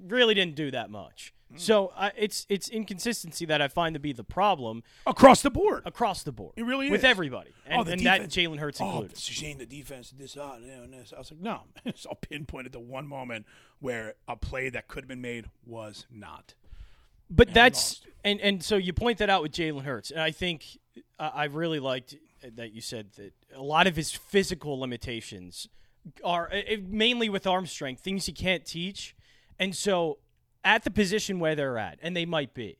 really didn't do that much. So uh, it's it's inconsistency that I find to be the problem across the board. across the board. It really with is. everybody, and, oh, the and defense. that Jalen Hurts oh, included. it's a shame the defense did this, ah, yeah, and this. I was like, no, (laughs) it's all pinpointed to one moment where a play that could have been made was not. But that's and and so you point that out with Jalen Hurts, and I think uh, I really liked that you said that a lot of his physical limitations are uh, mainly with arm strength, things he can't teach, and so at the position where they're at, and they might be,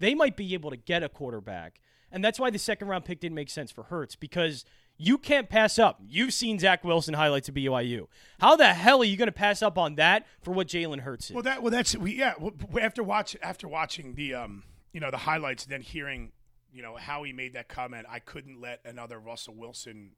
they might be able to get a quarterback, and that's why the second round pick didn't make sense for Hurts because. You can't pass up. You've seen Zach Wilson highlights of BYU. How the hell are you going to pass up on that for what Jalen Hurts is? Well, that well, that's we yeah. After watch after watching the um you know the highlights, then hearing you know how he made that comment, I couldn't let another Russell Wilson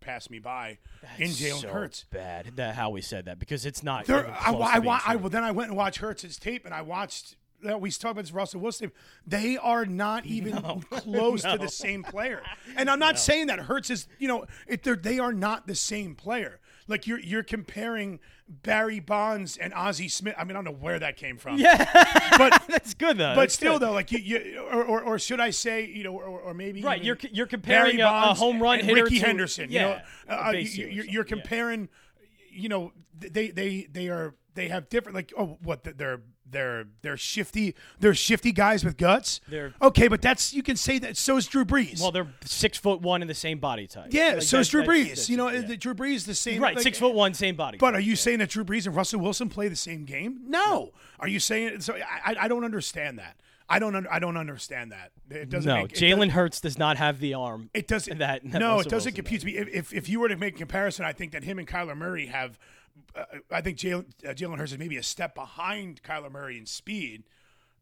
pass me by in Jalen so Hurts. Bad that how we said that because it's not. There, I, I, I, I, well, then I went and watched Hurts' tape, and I watched. Uh, we talked about this Russell Wilson. tape. They are not (laughs) even close to (laughs) the same player. And I'm not saying that Hurts is, you know, it, they are not the same player. Like you're you're comparing Barry Bonds and Ozzie Smith. I mean, I don't know where that came from. yeah, (laughs) but (laughs) that's good though. but That's still good. though, like you, you or, or, or should I say, you know, or, or maybe right. You're you're comparing Barry a, a home run and hitter Ricky to Henderson. Yeah, you know, uh, you're, you're something, you're yeah. comparing. You know, they they they are they have different like oh what they're they're they're shifty they're shifty guys with guts. They're- okay, but that's you can say that. So is Drew Brees. Well, they're six foot one and the same body type. yeah, Like, so is Drew Brees. that's you know, yeah. Drew Brees the same. right, like- six foot one, same body. But type, are you yeah. saying that Drew Brees and Russell Wilson play the same game? No. Are you saying so? I, I don't understand that. I don't. Un, I don't understand that. It doesn't. no? make, Jalen Hurts does not have the arm. It doesn't. That, that no, Russell it doesn't Wilson confuse me. If, if if you were to make a comparison, I think that him and Kyler Murray have. Uh, I think Jalen uh, Jalen Hurts is maybe a step behind Kyler Murray in speed,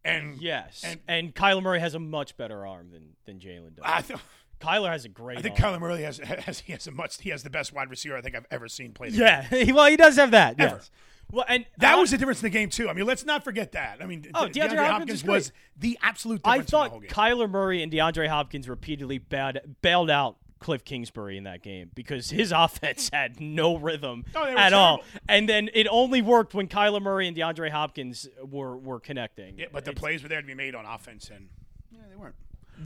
and Yes, and and, Kyler Murray has a much better arm than than Jalen does. I, th- Kyler has a great. I think arm. Kyler Murray has, (laughs) has he has a much he has the best wide receiver I think I've ever seen play. Yeah, (laughs) well, he does have that. Ever. Yes. Well, and That I- was the difference in the game too. I mean, let's not forget that. I mean, Oh, De- DeAndre Hopkins great. was the absolute I difference in the whole thought game. Kyler Murray and DeAndre Hopkins repeatedly bailed, bailed out Cliff Kingsbury in that game because his (laughs) offense had no rhythm Oh, at all. And then it only worked when Kyler Murray and DeAndre Hopkins were were connecting. yeah, but the It's- plays were there to be made on offense, and yeah, they weren't.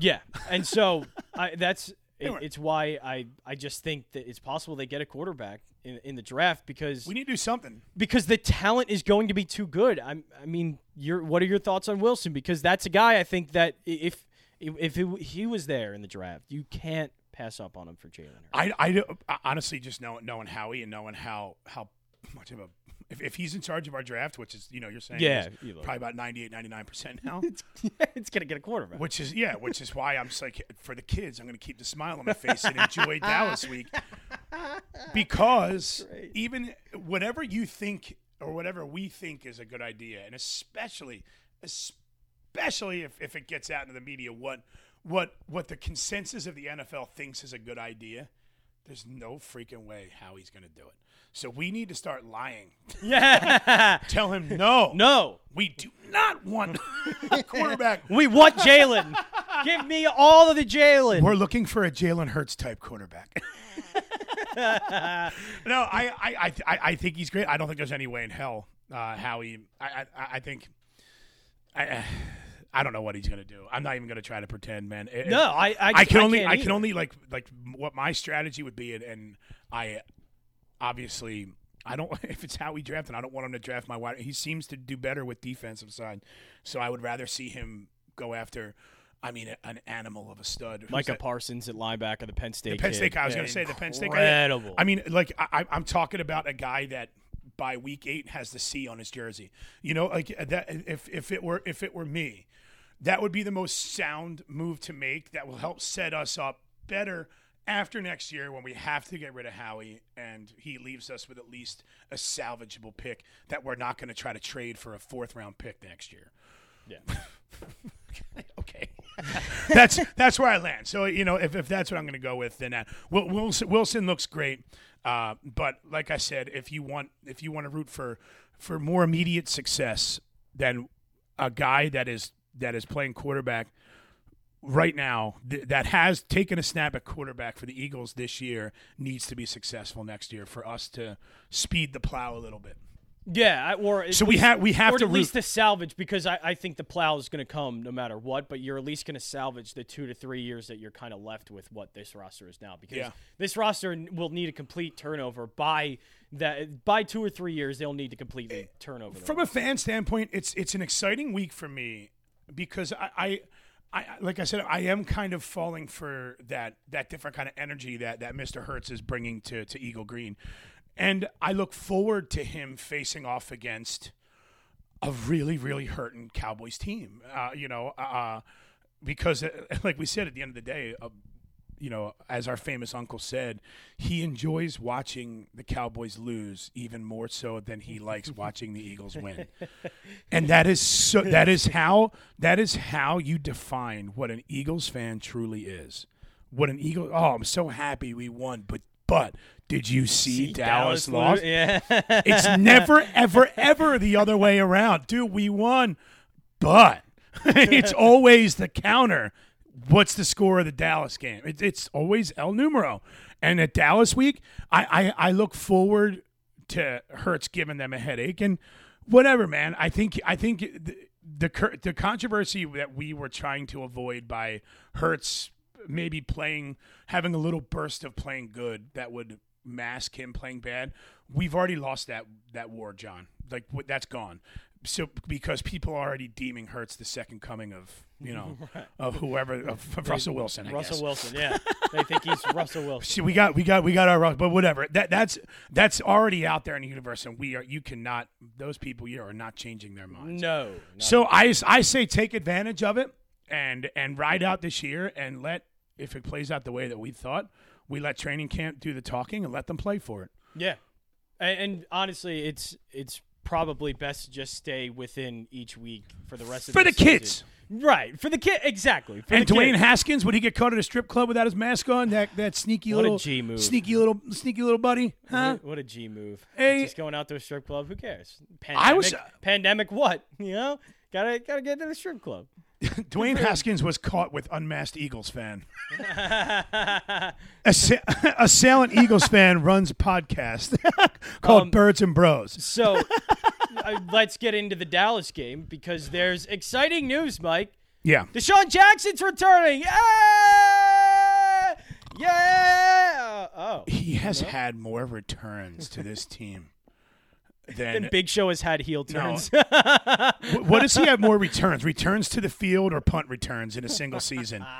yeah, and so (laughs) I, that's it, it's why I I just think that it's possible they get a quarterback in, in the draft because We need to do something. because the talent is going to be too good. I'm, I mean, your what are your thoughts on Wilson? Because that's a guy I think that if if it, he was there in the draft, you can't pass up on him for Jalen. I, I I- honestly just know, knowing Howie and knowing how how much of a if, if he's in charge of our draft, which is you know you're saying Yeah, you probably about 98 99 percent now, (laughs) it's gonna get a quarterback. which is yeah, which is why I'm just like for the kids, I'm to keep the smile on my face and enjoy Dallas week (laughs) because even whatever you think or whatever we think is a good idea, and especially especially if, if it gets out into the media what what what the consensus of the NFL thinks is a good idea. There's no freaking way Howie's going to do it. So we need to start lying. yeah, (laughs) Tell him no, no, we do not want a (laughs) quarterback. we want Jalen. Give me all of the Jalen. We're looking for a Jalen Hurts type quarterback. (laughs) no, I, I, I, I- I think he's great. I don't think there's any way in hell uh, Howie. I, I, I think. I, I don't know what he's gonna do. I'm not even gonna try to pretend, man. It- No, I- I- I can I only, I can only like, like what my strategy would be, and, and I obviously. I don't. (laughs) If it's Howie drafted, I don't want him to draft my wide. He seems to do better with defensive side, so I would rather see him go after. I mean, an animal of a stud. Micah? Parsons at linebacker, the Penn State. The Penn kid. State guy. I was Yeah, going to say the Penn State guy. Incredible. I mean, like I, I'm talking about a guy that by week eight has the C on his jersey. You know, like that. If if it were if it were me, that would be the most sound move to make. That will help set us up better after next year when we have to get rid of Howie and he leaves us with at least a salvageable pick that we're not going to try to trade for a fourth round pick next year. yeah. (laughs) okay. that's that's where I land. So you know, if, if that's what I'm going to go with, then uh, Wilson, Wilson looks great. Uh, but like I said, if you want if you want to root for for more immediate success than a guy that is that is playing quarterback right now th- that has taken a snap at quarterback for the Eagles this year needs to be successful next year for us to speed the plow a little bit. Yeah, or So we have we have to at least root- to salvage because I, I think the plow is going to come no matter what. But you're at least going to salvage the two to three years that you're kind of left with what this roster is now. Because Yeah. this roster will need a complete turnover by that by two or three years. They'll need to completely eh, turn over. from a fan standpoint, it's it's an exciting week for me because I, I, I like I said, I am kind of falling for that that different kind of energy that that Mr. Hurts is bringing to to Eagle Green, and I look forward to him facing off against a really really hurting Cowboys team. Uh, you know, uh, because uh, (laughs) like we said at the end of the day. Uh, you know, as our famous uncle said, he enjoys watching the Cowboys lose even more so than he likes (laughs) watching the Eagles win. And that is so that is how that is how you define what an Eagles fan truly is. What an Eagle Oh, I'm so happy we won, but but did you see, Dallas, lo- lost? Yeah. It's never, ever, ever the other way around. Dude, we won, but (laughs) it's always the counter. What's the score of the Dallas game? It, it's always El Numero. And at Dallas week, I, I, I look forward to Hurts giving them a headache and whatever, man. I think I think the the, the controversy that we were trying to avoid by Hurts maybe playing having a little burst of playing good that would mask him playing bad. We've already lost that that war, John. Like that's gone. So because people are already deeming Hurts the second coming of you know (laughs) of whoever of, of Russell Wilson. I Russell guess. Wilson. Yeah, they think he's (laughs) Russell Wilson. See, we got we got we got our but whatever. That that's that's already out there in the universe, and we are you cannot those people you are not changing their minds. No. no. So I, I say take advantage of it and and ride out this year and let if it plays out the way that we thought, we let training camp do the talking and let them play for it. Yeah, and, and honestly, it's it's probably best to just stay within each week for the rest of For the season. kids. Right for the kid, exactly. For And Dwayne kids. Haskins, would he get caught at a strip club without his mask on? That that sneaky What little G move. sneaky little sneaky little buddy, huh? What, a G move! Hey. just going out to a strip club. Who cares? Pandemic, I was- pandemic. What (laughs) you know? Gotta gotta get to the strip club. Dwayne Haskins was caught with unmasked Eagles fan. (laughs) Assa- Assailant Eagles fan runs a podcast (laughs) called Um, Birds and Bros. So (laughs) uh, let's get into the Dallas game because there's exciting news, Mike. Yeah. DeSean Jackson's returning. Yeah! Yeah! Oh. He has had more returns to this team And Big Show has had heel No. turns. Wh- (laughs) what does he have more returns? Returns to the field or punt returns in a single season? (laughs)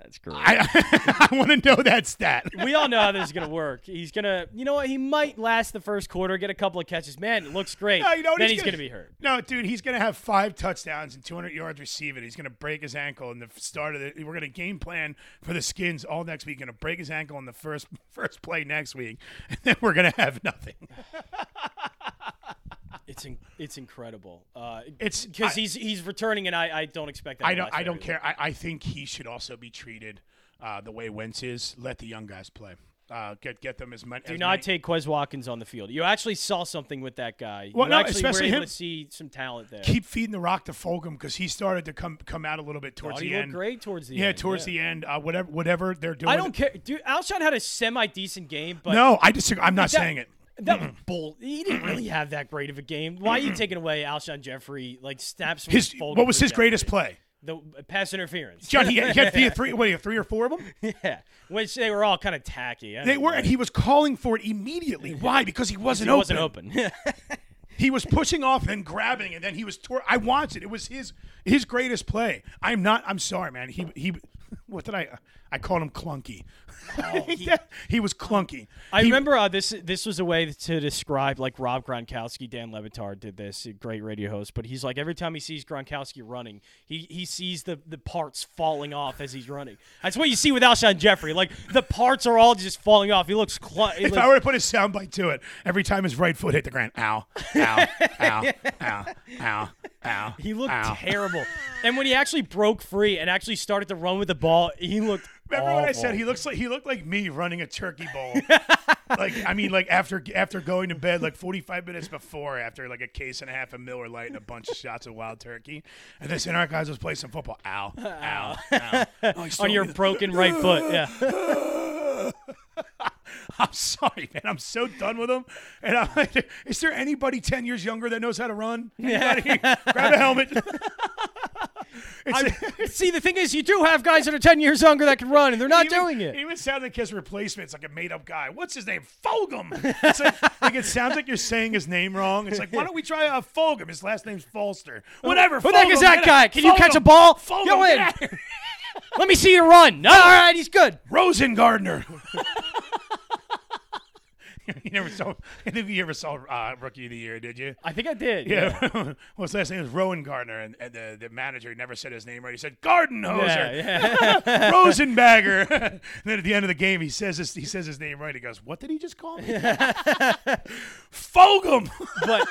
That's great. I (laughs) I want to know that stat. (laughs) we all know how this is going to work. He's going to, you know what? He might last the first quarter, get a couple of catches. Man, it looks great. No, you know what then he's he's gonna- going to be hurt. No, dude, he's going to have five touchdowns and 200 yards receiving. He's going to break his ankle in the start of the. We're going to game plan for the Skins all next week. Going to break his ankle in the first (laughs) first play next week, and then we're going to have nothing. It's in, it's incredible. Uh, It's- because he's he's returning, and I, I don't expect that. I don't. I don't care. I, I think he should also be treated uh, the way Wentz is. Let the young guys play. Uh, get get them as much. Do not take Quez Watkins on the field. You actually saw something with that guy. Well, you no, actually especially were able him. to see some talent there. keep feeding the rock to Fulgham because he started to come come out a little bit towards Thought the he end. great towards the yeah, end. towards the end. Uh, whatever whatever they're doing. I don't care, dude. Alshon had a semi decent game, but No, I disagree. I'm not that- saying it. That was bull. He didn't really have that great of a game. Why are you taking away Alshon Jeffery? Like snaps from His Fulgham what was his Jeffery? greatest play? The uh, pass interference. John, he, he had three, (laughs) three, what, he had three or four of them. yeah, which they were all kind of tacky. They were, and he was calling for it immediately. (laughs) Why? Because he wasn't He open. wasn't open. (laughs) He was pushing off and grabbing, and then he was. Tor- I watched it. It was his his greatest play. I'm not. I'm sorry, man. He he. What did I? I called him clunky. (laughs) he, was clunky. I He- remember uh, this. This was a way to describe like Rob Gronkowski. Dan Le Batard did this, a great radio host. But he's like every time he sees Gronkowski running, he he sees the the parts falling off as he's running. That's what you see with Alshon Jeffery. Like the parts are all just falling off. He looks. Cl- If I were to put a soundbite to it, every time his right foot hit the ground, ow, ow, ow, (laughs) ow, ow, ow. he looked ow. terrible. And when he actually broke free and actually started to run with the ball, he looked. Remember when I said he looks like he looked like me running a turkey bowl? (laughs) like I mean, like after after going to bed, like 45 minutes before, after like a case and a half of Miller Lite and a bunch of shots of wild turkey, and then our guys was play some football. Ow, (laughs) ow, ow. Oh, (laughs) on your broken right foot. Yeah. I'm sorry, man. I'm so done with him. And I'm like, is there anybody 10 years younger that knows how to run? Anybody? Grab a helmet. It's- (laughs) See, the thing is, you do have guys that are 10 years younger that can run, and they're not even, doing it. Even sounds like his replacement. It's like a made up guy. What's his name? Fulgham. It's like, like it sounds like you're saying his name wrong. It's like, why don't we try uh, Fulgham? His last name's Falster. Whatever. Who the heck is that guy? Can you catch a ball? Fulgham, Go in. get out of here. Let me see you run. All right, he's good. Rosen Gardner. (laughs) you never saw. (laughs) I think you ever saw uh, Rookie of the Year, did you? I think I did. Yeah. (laughs) well, his last name was Rowan Gardner, and, and the, the manager never said his name right. He said Garden Hoser, Yeah, yeah. Rosenbagger. and then at the end of the game, he says his, he says his name right. He goes, "What did he just call me?" Fogum. but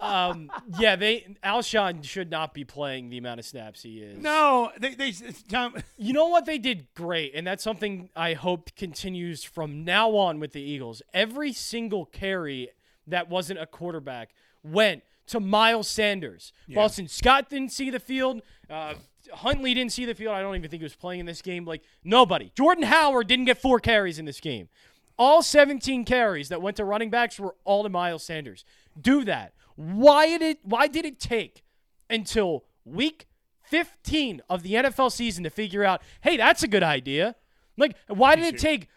um, yeah, they Alshon should not be playing the amount of snaps he is. no, they they Tom, (laughs) You know what they did great, and that's something I hope continues from now on with the Eagles. Every single carry that wasn't a quarterback went to Miles Sanders. Boston Scott didn't see the field. Uh, Huntley didn't see the field. I don't even think he was playing in this game. Like nobody. Jordan Howard didn't get four carries in this game. All 17 carries that went to running backs were all to Miles Sanders. Do that. Why did it? Why did it take until week 15 of the NFL season to figure out, hey, that's a good idea? Like, why did it take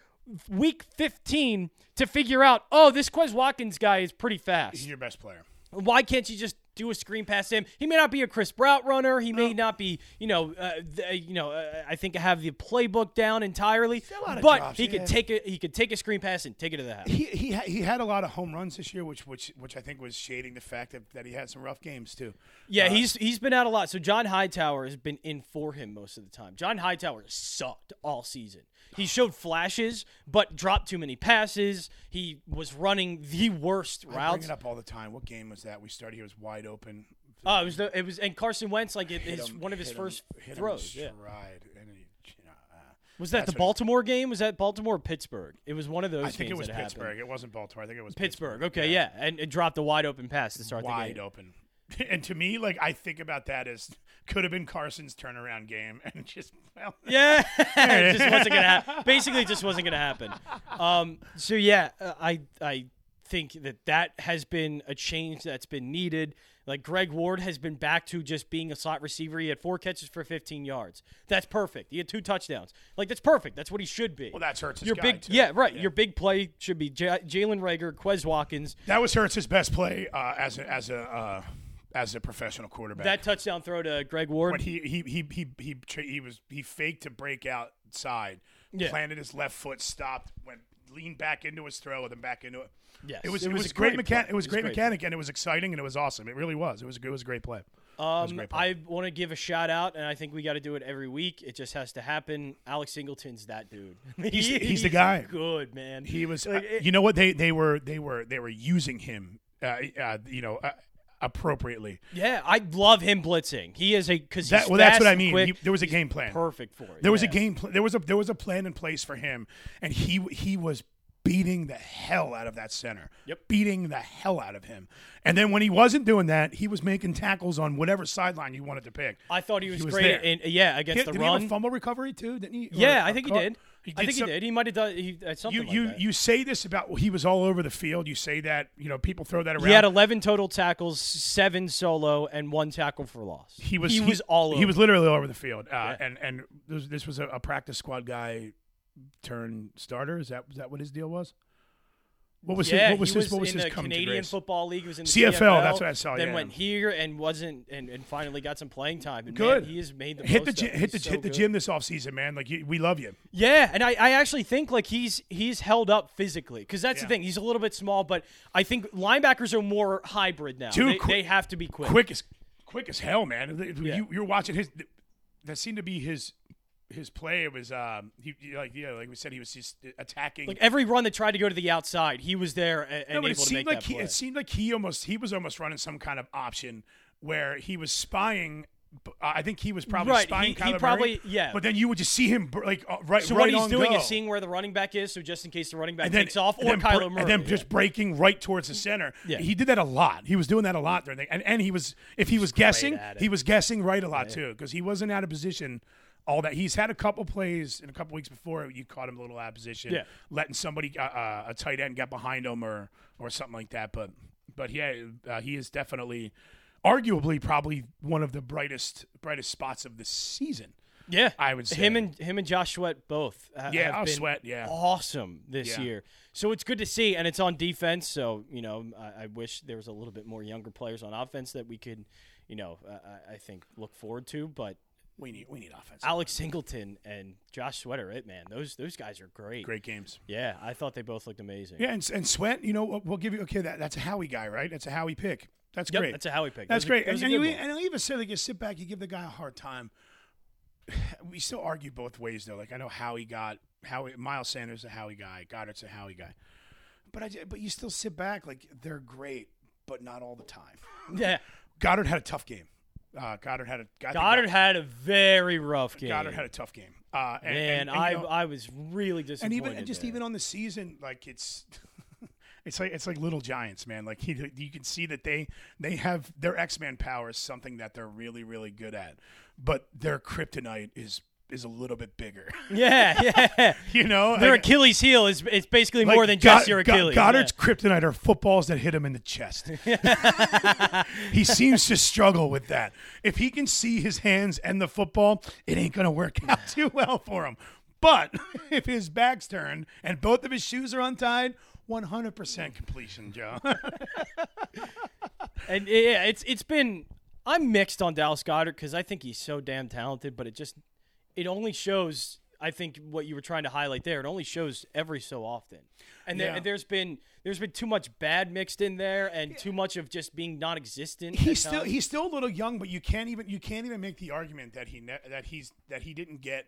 week 15 to figure out, oh, this Quez Watkins guy is pretty fast? he's your best player. Why can't you just do a screen pass to him? He may not be a Chris Brout runner. He may not be, you know, uh, th- you know. Uh, I think have the playbook down entirely. a lot of But drops, he yeah. could take a he could take a screen pass and take it to the house. He he ha- he had a lot of home runs this year, which which which I think was shading the fact that, that he had some rough games too. Yeah, he's he's been out a lot. So John Hightower has been in for him most of the time. John Hightower sucked all season. He showed flashes, but dropped too many passes. He was running the worst I bring routes. it up all the time. What game was that? We started. He was wide open. Oh, it was the, it was and Carson Wentz like it, his him- one of his first him throws. Yeah. and he, you know, uh, Was that That's the Baltimore game? Was that Baltimore or Pittsburgh? It was one of those I think it was that happened. Pittsburgh. It wasn't Baltimore. I think it was Pittsburgh. Okay, yeah. And it dropped a wide open pass to start wide the game. Wide open. (laughs) And to me, like I think about that as could have been Carson's turnaround game, (laughs) and just well, (laughs) Yeah, it just wasn't gonna happen. Basically, it just wasn't gonna happen. Um, so yeah, uh, I I think that that has been a change that's been needed. Like Greg Ward has been back to just being a slot receiver. He had four catches for 15 yards. That's perfect. He had two touchdowns. Like that's perfect. That's what he should be. well, that's Hurts' your guy, big, too. yeah, right. Your big play should be J- Jalen Reagor, Quez Watkins. That was Hurts' best play uh, as a as a uh, as a professional quarterback. That touchdown throw to Greg Ward. when he he he he he, he was he faked to break outside, Yeah. planted his left foot, stopped, went leaned back into his throw, and then back into it. Yes, it was it it, was was, a great great mechanic. It was It was great great mechanic, and it was exciting, and it was awesome. It really was. It was a, it was a great play. Um, great play. I want to give a shout out, and I think we got to do it every week. It just has to happen. Alex Singleton's that dude. (laughs) He's- (laughs) he's the guy. Good man. He was. Like, uh, it- you know what they they were they were they were using him. Uh, uh, you know. Appropriately. yeah, I love him blitzing. He is a because That, well, that's what I mean. He- there was a game plan. Perfect for it. There was a game. Pl- there was a there was a plan in place for him, and he he was beating the hell out of that center. Yep. beating the hell out of him. And then when he wasn't doing that, he was making tackles on whatever sideline you wanted to pick. I thought he was, was great. In, yeah, against Did, the did he have run. a fumble recovery too? Didn't he? Yeah, I think he caught- did. I think some- he did. He might have done he, uh, something You like you that. you say this about he was all over the field. You say that you know people throw that around. he had 11 total tackles, seven solo, and one tackle for loss. he was he, was all over. He was literally all over the field. Uh, Yeah. And and this, this was a, a practice squad guy turn starter. Is that is that what his deal was? What was yeah, his, what was he his was what was in his the come to Canadian? Football League. Was in the CFL, CFL. that's what I saw, Then yeah. went here and wasn't, and, and finally got some playing time. And Good. Man, he has made the hit the most gy- of hit the so hit the gym this offseason, man. Like you, we love you. Yeah, and I, I actually think like he's he's held up physically because that's Yeah. the thing. He's a little bit small, but I think linebackers are more hybrid now. Too they, quick- they have to be quick. Quick as quick as hell, man. You, you're watching his. That seemed to be his his play. Was um he he, like yeah like we said he was just attacking. Like every run that tried to go to the outside, he was there and, no, but able it to seemed like he, play. it seemed like he almost he was almost running some kind of option where he was spying b- I think he was probably Right, spying he- he Kyler Murray, probably- yeah. But then you would just see him like uh, right. So right what he's doing go. is seeing where the running back is, so just in case the running back and then, takes off, or then Kyler Murray, and then yeah. just breaking right towards the center. Yeah. He did that a lot. He was doing that a lot during the and, and he was if he was guessing, he was guessing right a lot too because he wasn't out of position. All that he's had a couple plays in a couple weeks before you caught him a little out of position, Yeah. letting somebody uh, uh, a tight end get behind him or or something like that. But but yeah, uh, he is definitely, arguably, probably one of the brightest brightest spots of the season. Yeah, I would say. him and him and Josh Sweat both. ha- Yeah, have been Sweat, yeah. awesome this Yeah. year. So it's good to see, and it's on defense. So you know, I, I wish there was a little bit more younger players on offense that we could, you know, uh, I- I think look forward to. But We need we need offense. Alex Singleton and Josh Sweater, it, man. Those those guys are great. Great games. Yeah, I thought they both looked amazing. Yeah, and, and Sweat, you know, we'll, we'll give you okay. That that's a Howie guy, right? That's a Howie pick. That's Yep, great. that's a Howie pick. That's That was a- great. and, and you and even say like you sit back, you give the guy a hard time. (sighs) We still argue both ways though. Like I know Howie got Howie Miles Sanders a Howie guy, Goedert's a Howie guy, but I but you still sit back like they're great, but not all the time. yeah, Goedert had a tough game. Uh, Goedert had a think Goedert had a very rough game. Goedert had a tough game. Uh, and, Man, and, and, I you know- I was really disappointed. and even and just there. even on the season, like it's (laughs) it's like it's like little giants, man. Like he, you can see that they they have their X Man power is something that they're really really good at, but their kryptonite is is a little bit bigger. (laughs) yeah, yeah. (laughs) you know, Their Like- Achilles heel is it's basically like more than God- just your God- Achilles. Goedert's kryptonite are footballs that hit him in the chest. (laughs) he seems to struggle with that. If he can see his hands and the football, it ain't going to work out too well for him. But if his back's turned and both of his shoes are untied, 100% completion, Joe. And yeah, it's it's been I'm mixed on Dallas Goedert because I think he's so damn talented, but it just it only shows. I think what you were trying to highlight there, it only shows every so often, and there, Yeah. there's been there's been too much bad mixed in there, and too much of just being non-existent. he's still times. he's still a little young, but you can't even you can't even make the argument that he ne- that he's that he didn't get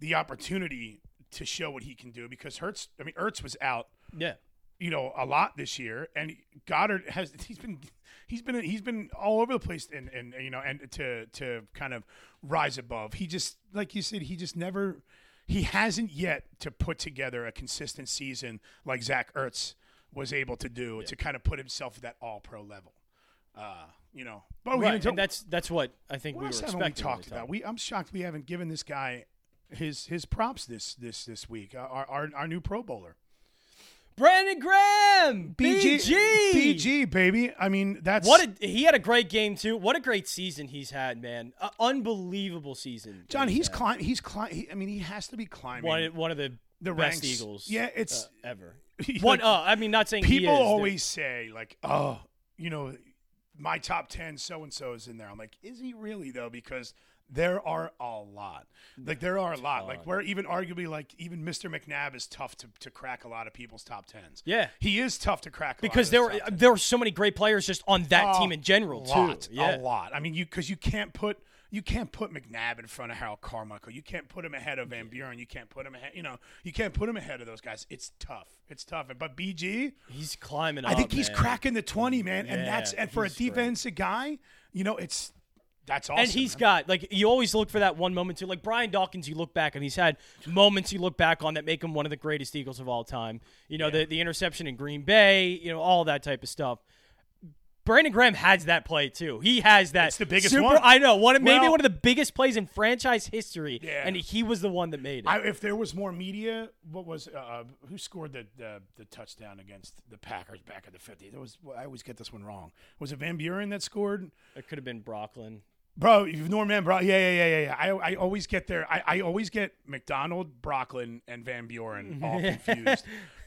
the opportunity to show what he can do because Hertz. I mean, Ertz was out yeah. You know a lot this year, and Goedert has he's been he's been he's been all over the place, and and you know and to to kind of rise above. He just like you said, he just never he hasn't yet to put together a consistent season like Zach Ertz was able to do to kind of put himself at that all pro level. Uh, you know, but Right, didn't talk- and that's that's what I think what we were expecting. we talked about? We I'm shocked we haven't given this guy his his props this this this week. Our, our our new Pro Bowler. Brandon Graham, BG, BG, baby. I mean, that's What a, he had a great game too. What a great season he's had, man! A unbelievable season. John. He's had. climb. He's climb. He, I mean, he has to be climbing. one one of the The best ranks. Eagles. Yeah, it's- uh, ever. (laughs) Like, One. Uh, I mean, not saying he people is. always say like, oh, you know, my top ten so and so is in there. I'm like, is he really though? Because there are a lot. Like there are a lot. Like where even arguably like even Mr. McNabb is tough to, to crack a lot of people's top tens. Yeah. he is tough to crack a lot because of there were there were so many great players just on that A team in general lot, too. Yeah. A lot. I mean, you because you can't put you can't put McNabb in front of Harold Carmichael. You can't put him ahead of Van Buren. You can't put him ahead. You know, you can't put him ahead of those guys. It's tough. It's tough. But BG, He's climbing I up. think he's man. cracking the twenty, man. and that's and for a he's great. defensive guy, you know, it's that's awesome. And he's man. got like you always look for that one moment too. Like Brian Dawkins, you look back and he's had moments you look back on that make him one of the greatest Eagles of all time. You know, the the interception in Green Bay, you know, all that type of stuff. Brandon Graham has that play too. He has that. It's the biggest super, one. I know. One of- maybe Well- one of the biggest plays in franchise history. Yeah. And he was the one that made it. I, if there was more media, what was uh, who scored the, the the touchdown against the Packers back at the fifty? There was I always get this one wrong. Was it Van Buren that scored? it could have been Brocklin. Bro, you've Norman, bro. Yeah, yeah, yeah, yeah, yeah. I, I always get there. I, I always get McDonald, Brocklin, and Van Buren (laughs) all confused.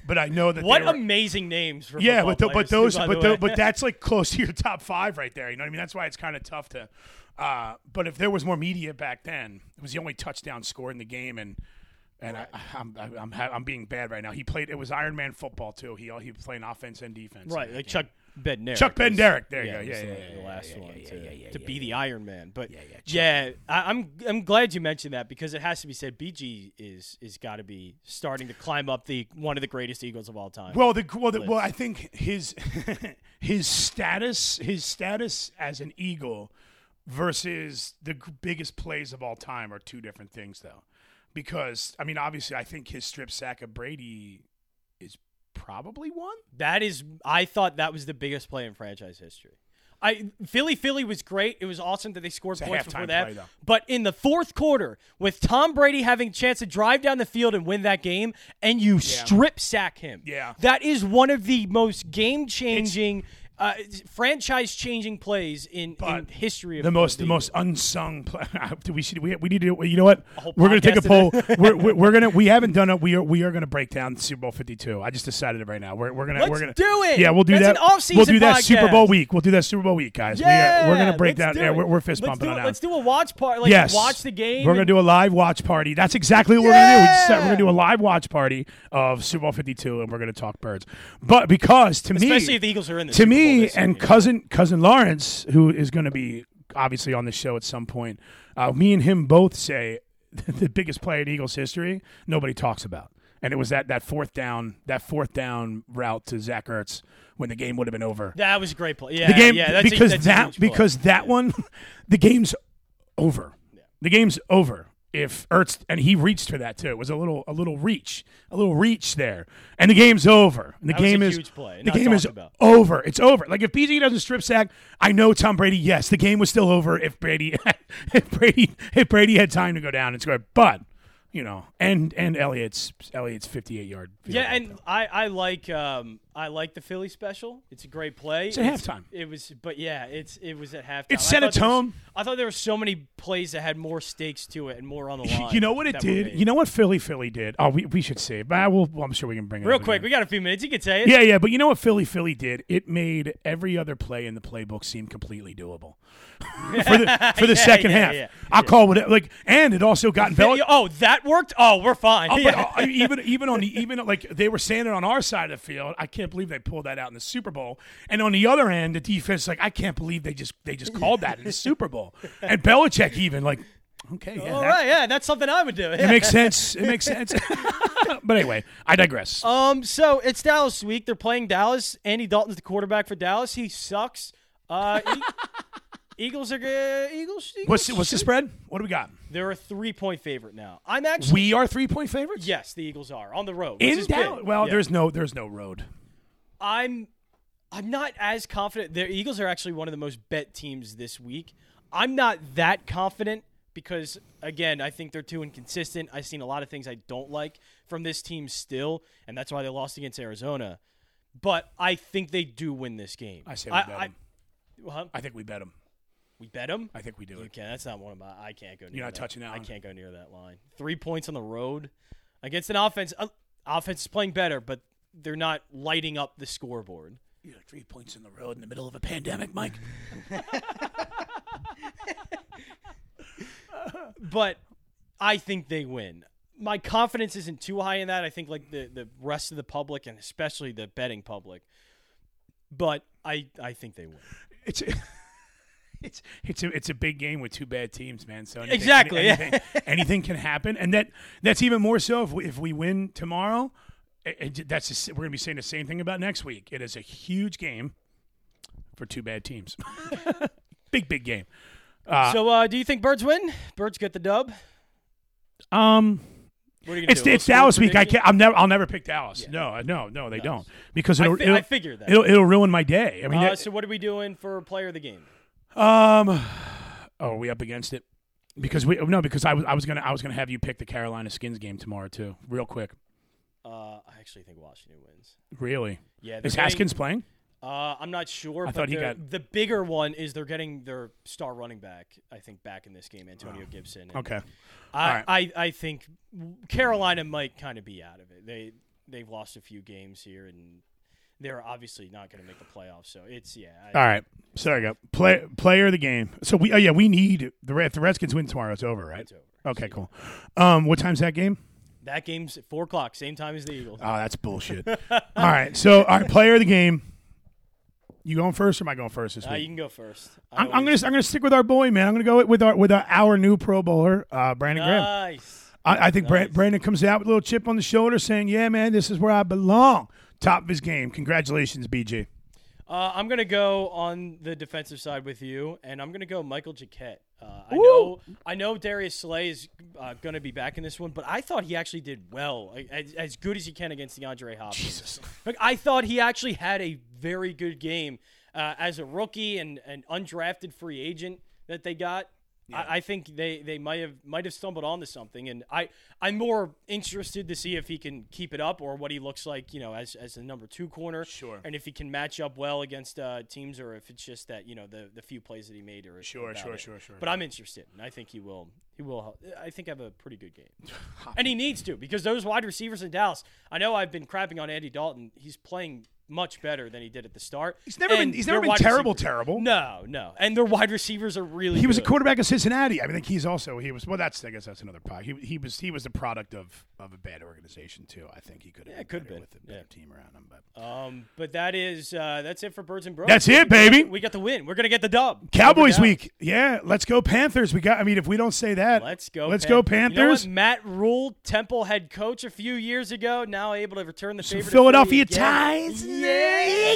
but I know that What were, amazing names for yeah, but th- but players, too, those but the but (laughs) that's like close to your top five right there. You know what I mean? That's why it's kind of tough to. Uh, but if there was more media back then, it was the only touchdown scored in the game, and and I, I'm I'm I'm, I'm being bad right now. He played. It was Iron Man football too. He he was playing offense and defense. Right, like. Chuck Bednarik. Chuck Bednarik, there you yeah, go. Yeah, the, yeah, the yeah, last yeah, one yeah, to, yeah, yeah, to yeah, be yeah. the Iron Man. But yeah, yeah, I, I'm I'm glad you mentioned that because it has to be said. BG is is got to be starting to climb up the one of the greatest Eagles of all time. Well, the well, the, well. I think his (laughs) his status his status as an Eagle versus the biggest plays of all time are two different things, though. Because I mean, obviously, I think his strip sack of Brady is probably one. That is, I thought that was the biggest play in franchise history. I Philly Philly was great. It was awesome that they scored points before that. play, but in the fourth quarter, with Tom Brady having a chance to drive down the field and win that game, and you strip sack him, Yeah. that is one of the most game changing, uh, franchise changing plays in, in history of the most the most unsung play. (laughs) we should we, we need to you know what we're gonna take a poll. (laughs) we're, we're we're gonna we (laughs) haven't done it. We are we are gonna break down Super Bowl Fifty Two. I just decided it right now. We're we're gonna Let's we're gonna do it! Yeah, we'll do That's that. we'll do that Super. Bowl week. We'll do that Super Bowl week, guys. yeah, we are, we're gonna break down. do Yeah, we're, we're fist let's bumping do, on it. that. Let's do a watch party. Like yes, watch the game. We're gonna do a live watch party. That's exactly what we're gonna do. we just, we're gonna do a live watch party of Super Bowl Fifty Two, and we're gonna talk birds. But because to me, especially if the Eagles are in the to Bowl me this year, and cousin cousin Lawrence, who is going to be obviously on the show at some point, uh, me and him both say (laughs) the biggest play in Eagles history nobody talks about, and it was that that fourth down that fourth down route to Zach Ertz when the game would have been over. That was a great play. Yeah, the game yeah, that's a- because a that because that one, (laughs) the game's over. The game's over. If Ertz and he reached for that too, it was a little a little reach, a little reach there, and the game's over. And the That game is huge play, the game is about. over. It's over. Like if BG doesn't strip sack, I know Tom Brady. Yes, the game was still over if Brady (laughs) if Brady if Brady had time to go down and score. But you know, and and Elliott's Elliott's fifty eight yard. Yeah, and I, I like um I like the Philly special. It's a great play. It's at halftime. It was, but yeah, it's it was at halftime. It set a tone. I thought there were so many plays that had more stakes to it and more on the line. you know what it did? You know what Philly Philly did? Oh, we, we should say it, but well, I'm sure we can bring it real quick, again. we got a few minutes. You can say it. Yeah, yeah, but you know what Philly Philly did? It made every other play in the playbook seem completely doable (laughs) for the for the (laughs) Yeah, second yeah, half. yeah, I'll call it like, and it also got Belichick. Oh, that worked. Oh, we're fine. Oh, but, (laughs) uh, even even on the even like they were saying it on our side of the field. I can't believe they pulled that out in the Super Bowl. And on the other end, the defense like I can't believe they just they just called that in the Super Bowl. (laughs) And Belichick even like okay, yeah, All that, right, yeah, that's something I would do. it makes (laughs) sense. It makes sense. (laughs) but anyway, I digress. Um, so it's Dallas week. They're playing Dallas. Andy Dalton's the quarterback for Dallas. He sucks. Uh, E- Eagles are good. Eagles. Eagles what's what's the spread? What do we got? They're a three point favorite now. I'm actually. We are three point favorites. yes, the Eagles are on the road. in Dallas. Well, Yeah. there's no there's no road. I'm. I'm not as confident. The Eagles are actually one of the most bet teams this week. I'm not that confident because, again, I think they're too inconsistent. I've seen a lot of things I don't like from this team still, and that's why they lost against Arizona. But I think they do win this game. I say we I, bet I- 'em. Huh? I think we bet them. we bet them. I think we do You it. can. That's not one of my. I can't go. Near You're not that. touching that I can't go near that line. Three points on the road against an offense. Uh, offense is playing better, but they're not lighting up the scoreboard. You know, three points in the road in the middle of a pandemic, Mike. (laughs) but I think they win. My confidence isn't too high in that. I think like the, the rest of the public and especially the betting public. But I I think they win. It's a, it's it's a it's a big game with two bad teams, man. So anything, Exactly, yeah. anything, anything can happen, and that that's even more so if we, if we win tomorrow. It- that's we're gonna be saying the same thing about next week. It is a huge game for two bad teams. (laughs) big big game. so uh, do you think Birds win? Birds get the dub. Um. What are you gonna It's do? It's Dallas week. I can't. I'm never. I'll never pick Dallas. No, no, no. They don't because I it'll, fi- it'll, I figured that. it'll it'll ruin my day. I mean, Uh, that- so what are we doing for player of the game? Um, oh, are we up against it? Because we no, because I was I was gonna I was gonna have you pick the Carolina Skins game tomorrow too, real quick. Uh, I actually think Washington wins. Really? Yeah, Is getting- Haskins playing? Uh, I'm not sure. I but thought he got- the bigger one is they're getting their star running back. I think back in this game, Antonio Gibson. And Okay. I, right. I I think Carolina might kind of be out of it. They they've lost a few games here, and they're obviously not going to make the playoffs. So it's yeah. I, All right. So there you go. Play player of the game. So we oh yeah we need the Red- if the Redskins win tomorrow. It's over, right? It's over. Okay, cool. Um, what time's that game? That game's at four o'clock, same time as the Eagles. Oh, that's bullshit. (laughs) all right. So all right, player of the game. You going first or am I going first this Uh, week? you can go first. I I'm, I'm gonna I'm gonna stick with our boy, man. I'm gonna go with our with our, our new Pro Bowler, uh, Brandon Graham. Nice. I, I think Nice. Brandon comes out with a little chip on the shoulder, saying, "Yeah, man, this is where I belong." Top of his game. Congratulations, BG. Uh, I'm gonna go on the defensive side with you, and I'm gonna go Michael Jacquet. Uh, I know, I know Darius Slay is uh, gonna be back in this one, but I thought he actually did well, as, as good as he can against DeAndre Hopkins. Jesus. Like, I thought he actually had a very good game uh, as a rookie and an undrafted free agent that they got. I, I think they, they might have might have stumbled onto something, and I I'm more interested to see if he can keep it up or what he looks like, you know, as as a number two corner. Sure. And if he can match up well against uh, teams, or if it's just that you know the the few plays that he made, or Sure, sure, it. sure, sure. But I'm interested, and I think he will. He will. I think have a pretty good game, (laughs) and he needs to because those wide receivers in Dallas. I know I've been crapping on Andy Dalton. He's playing much better than he did at the start. He's never been he's never been terrible, receivers- terrible. No, no, and their wide receivers are really. He was a quarterback of Cincinnati. I mean, think he's also he was well. That's I guess that's another part. He, he was he was the product of, of a bad organization too. I think he could have Yeah, been could have been. with a better Yeah. team around him. But Um, but that is uh, that's it for Birds and Bros. That's it, baby. We got the win. We're gonna get the dub. Cowboys week, yeah. Let's go Panthers. We got. I mean, if we don't say that, Let's go. Let's go You know Panthers. Matt Rhule, Temple head coach a few years ago, now able to return the favor. Philadelphia ties. Yeah.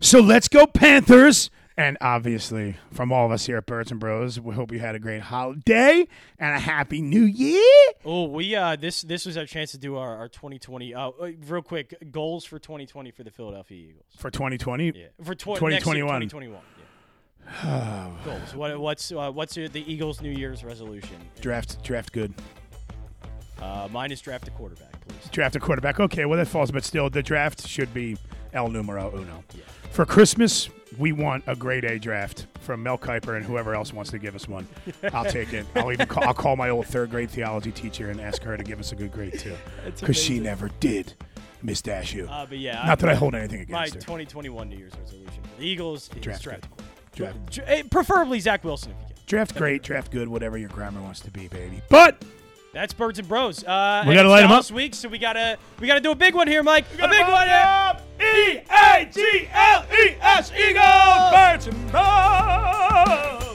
So let's go Panthers. And obviously, from all of us here at Birds and Bros, we hope you had a great holiday and a happy New Year. Oh, we uh this this was our chance to do our, our 2020 uh uh, real quick goals for 2020 for the Philadelphia Eagles. For 2020, Yeah, for tw- 2021. Next year, 2021. Yeah. (sighs) goals. What what's uh, what's uh, the Eagles' New Year's resolution? draft draft good. Uh, mine is draft a quarterback, please. Draft a quarterback. Okay, well that falls, but still, the draft should be El Numero Uno. For Christmas, we want a grade A draft from Mel Kiper and whoever else wants to give us one. I'll take it. I'll even call, I'll call my old third grade theology teacher and ask her to give us a good grade too, (laughs) because she never did miss Dashu. Uh, but yeah, Not that I hold anything my against her. 2021 New Year's resolution for the Eagles is Draft draft. good. a quarterback. Draft, Dra- eh, preferably Zach Wilson if you can. draft great, draft good, whatever your grammar wants to be, baby. But that's Birds and Bros. Uh, we gotta light them up. This week, so we gotta we gotta do a big one here, Mike. A big one. Up. E A G L E S Birds and Bros.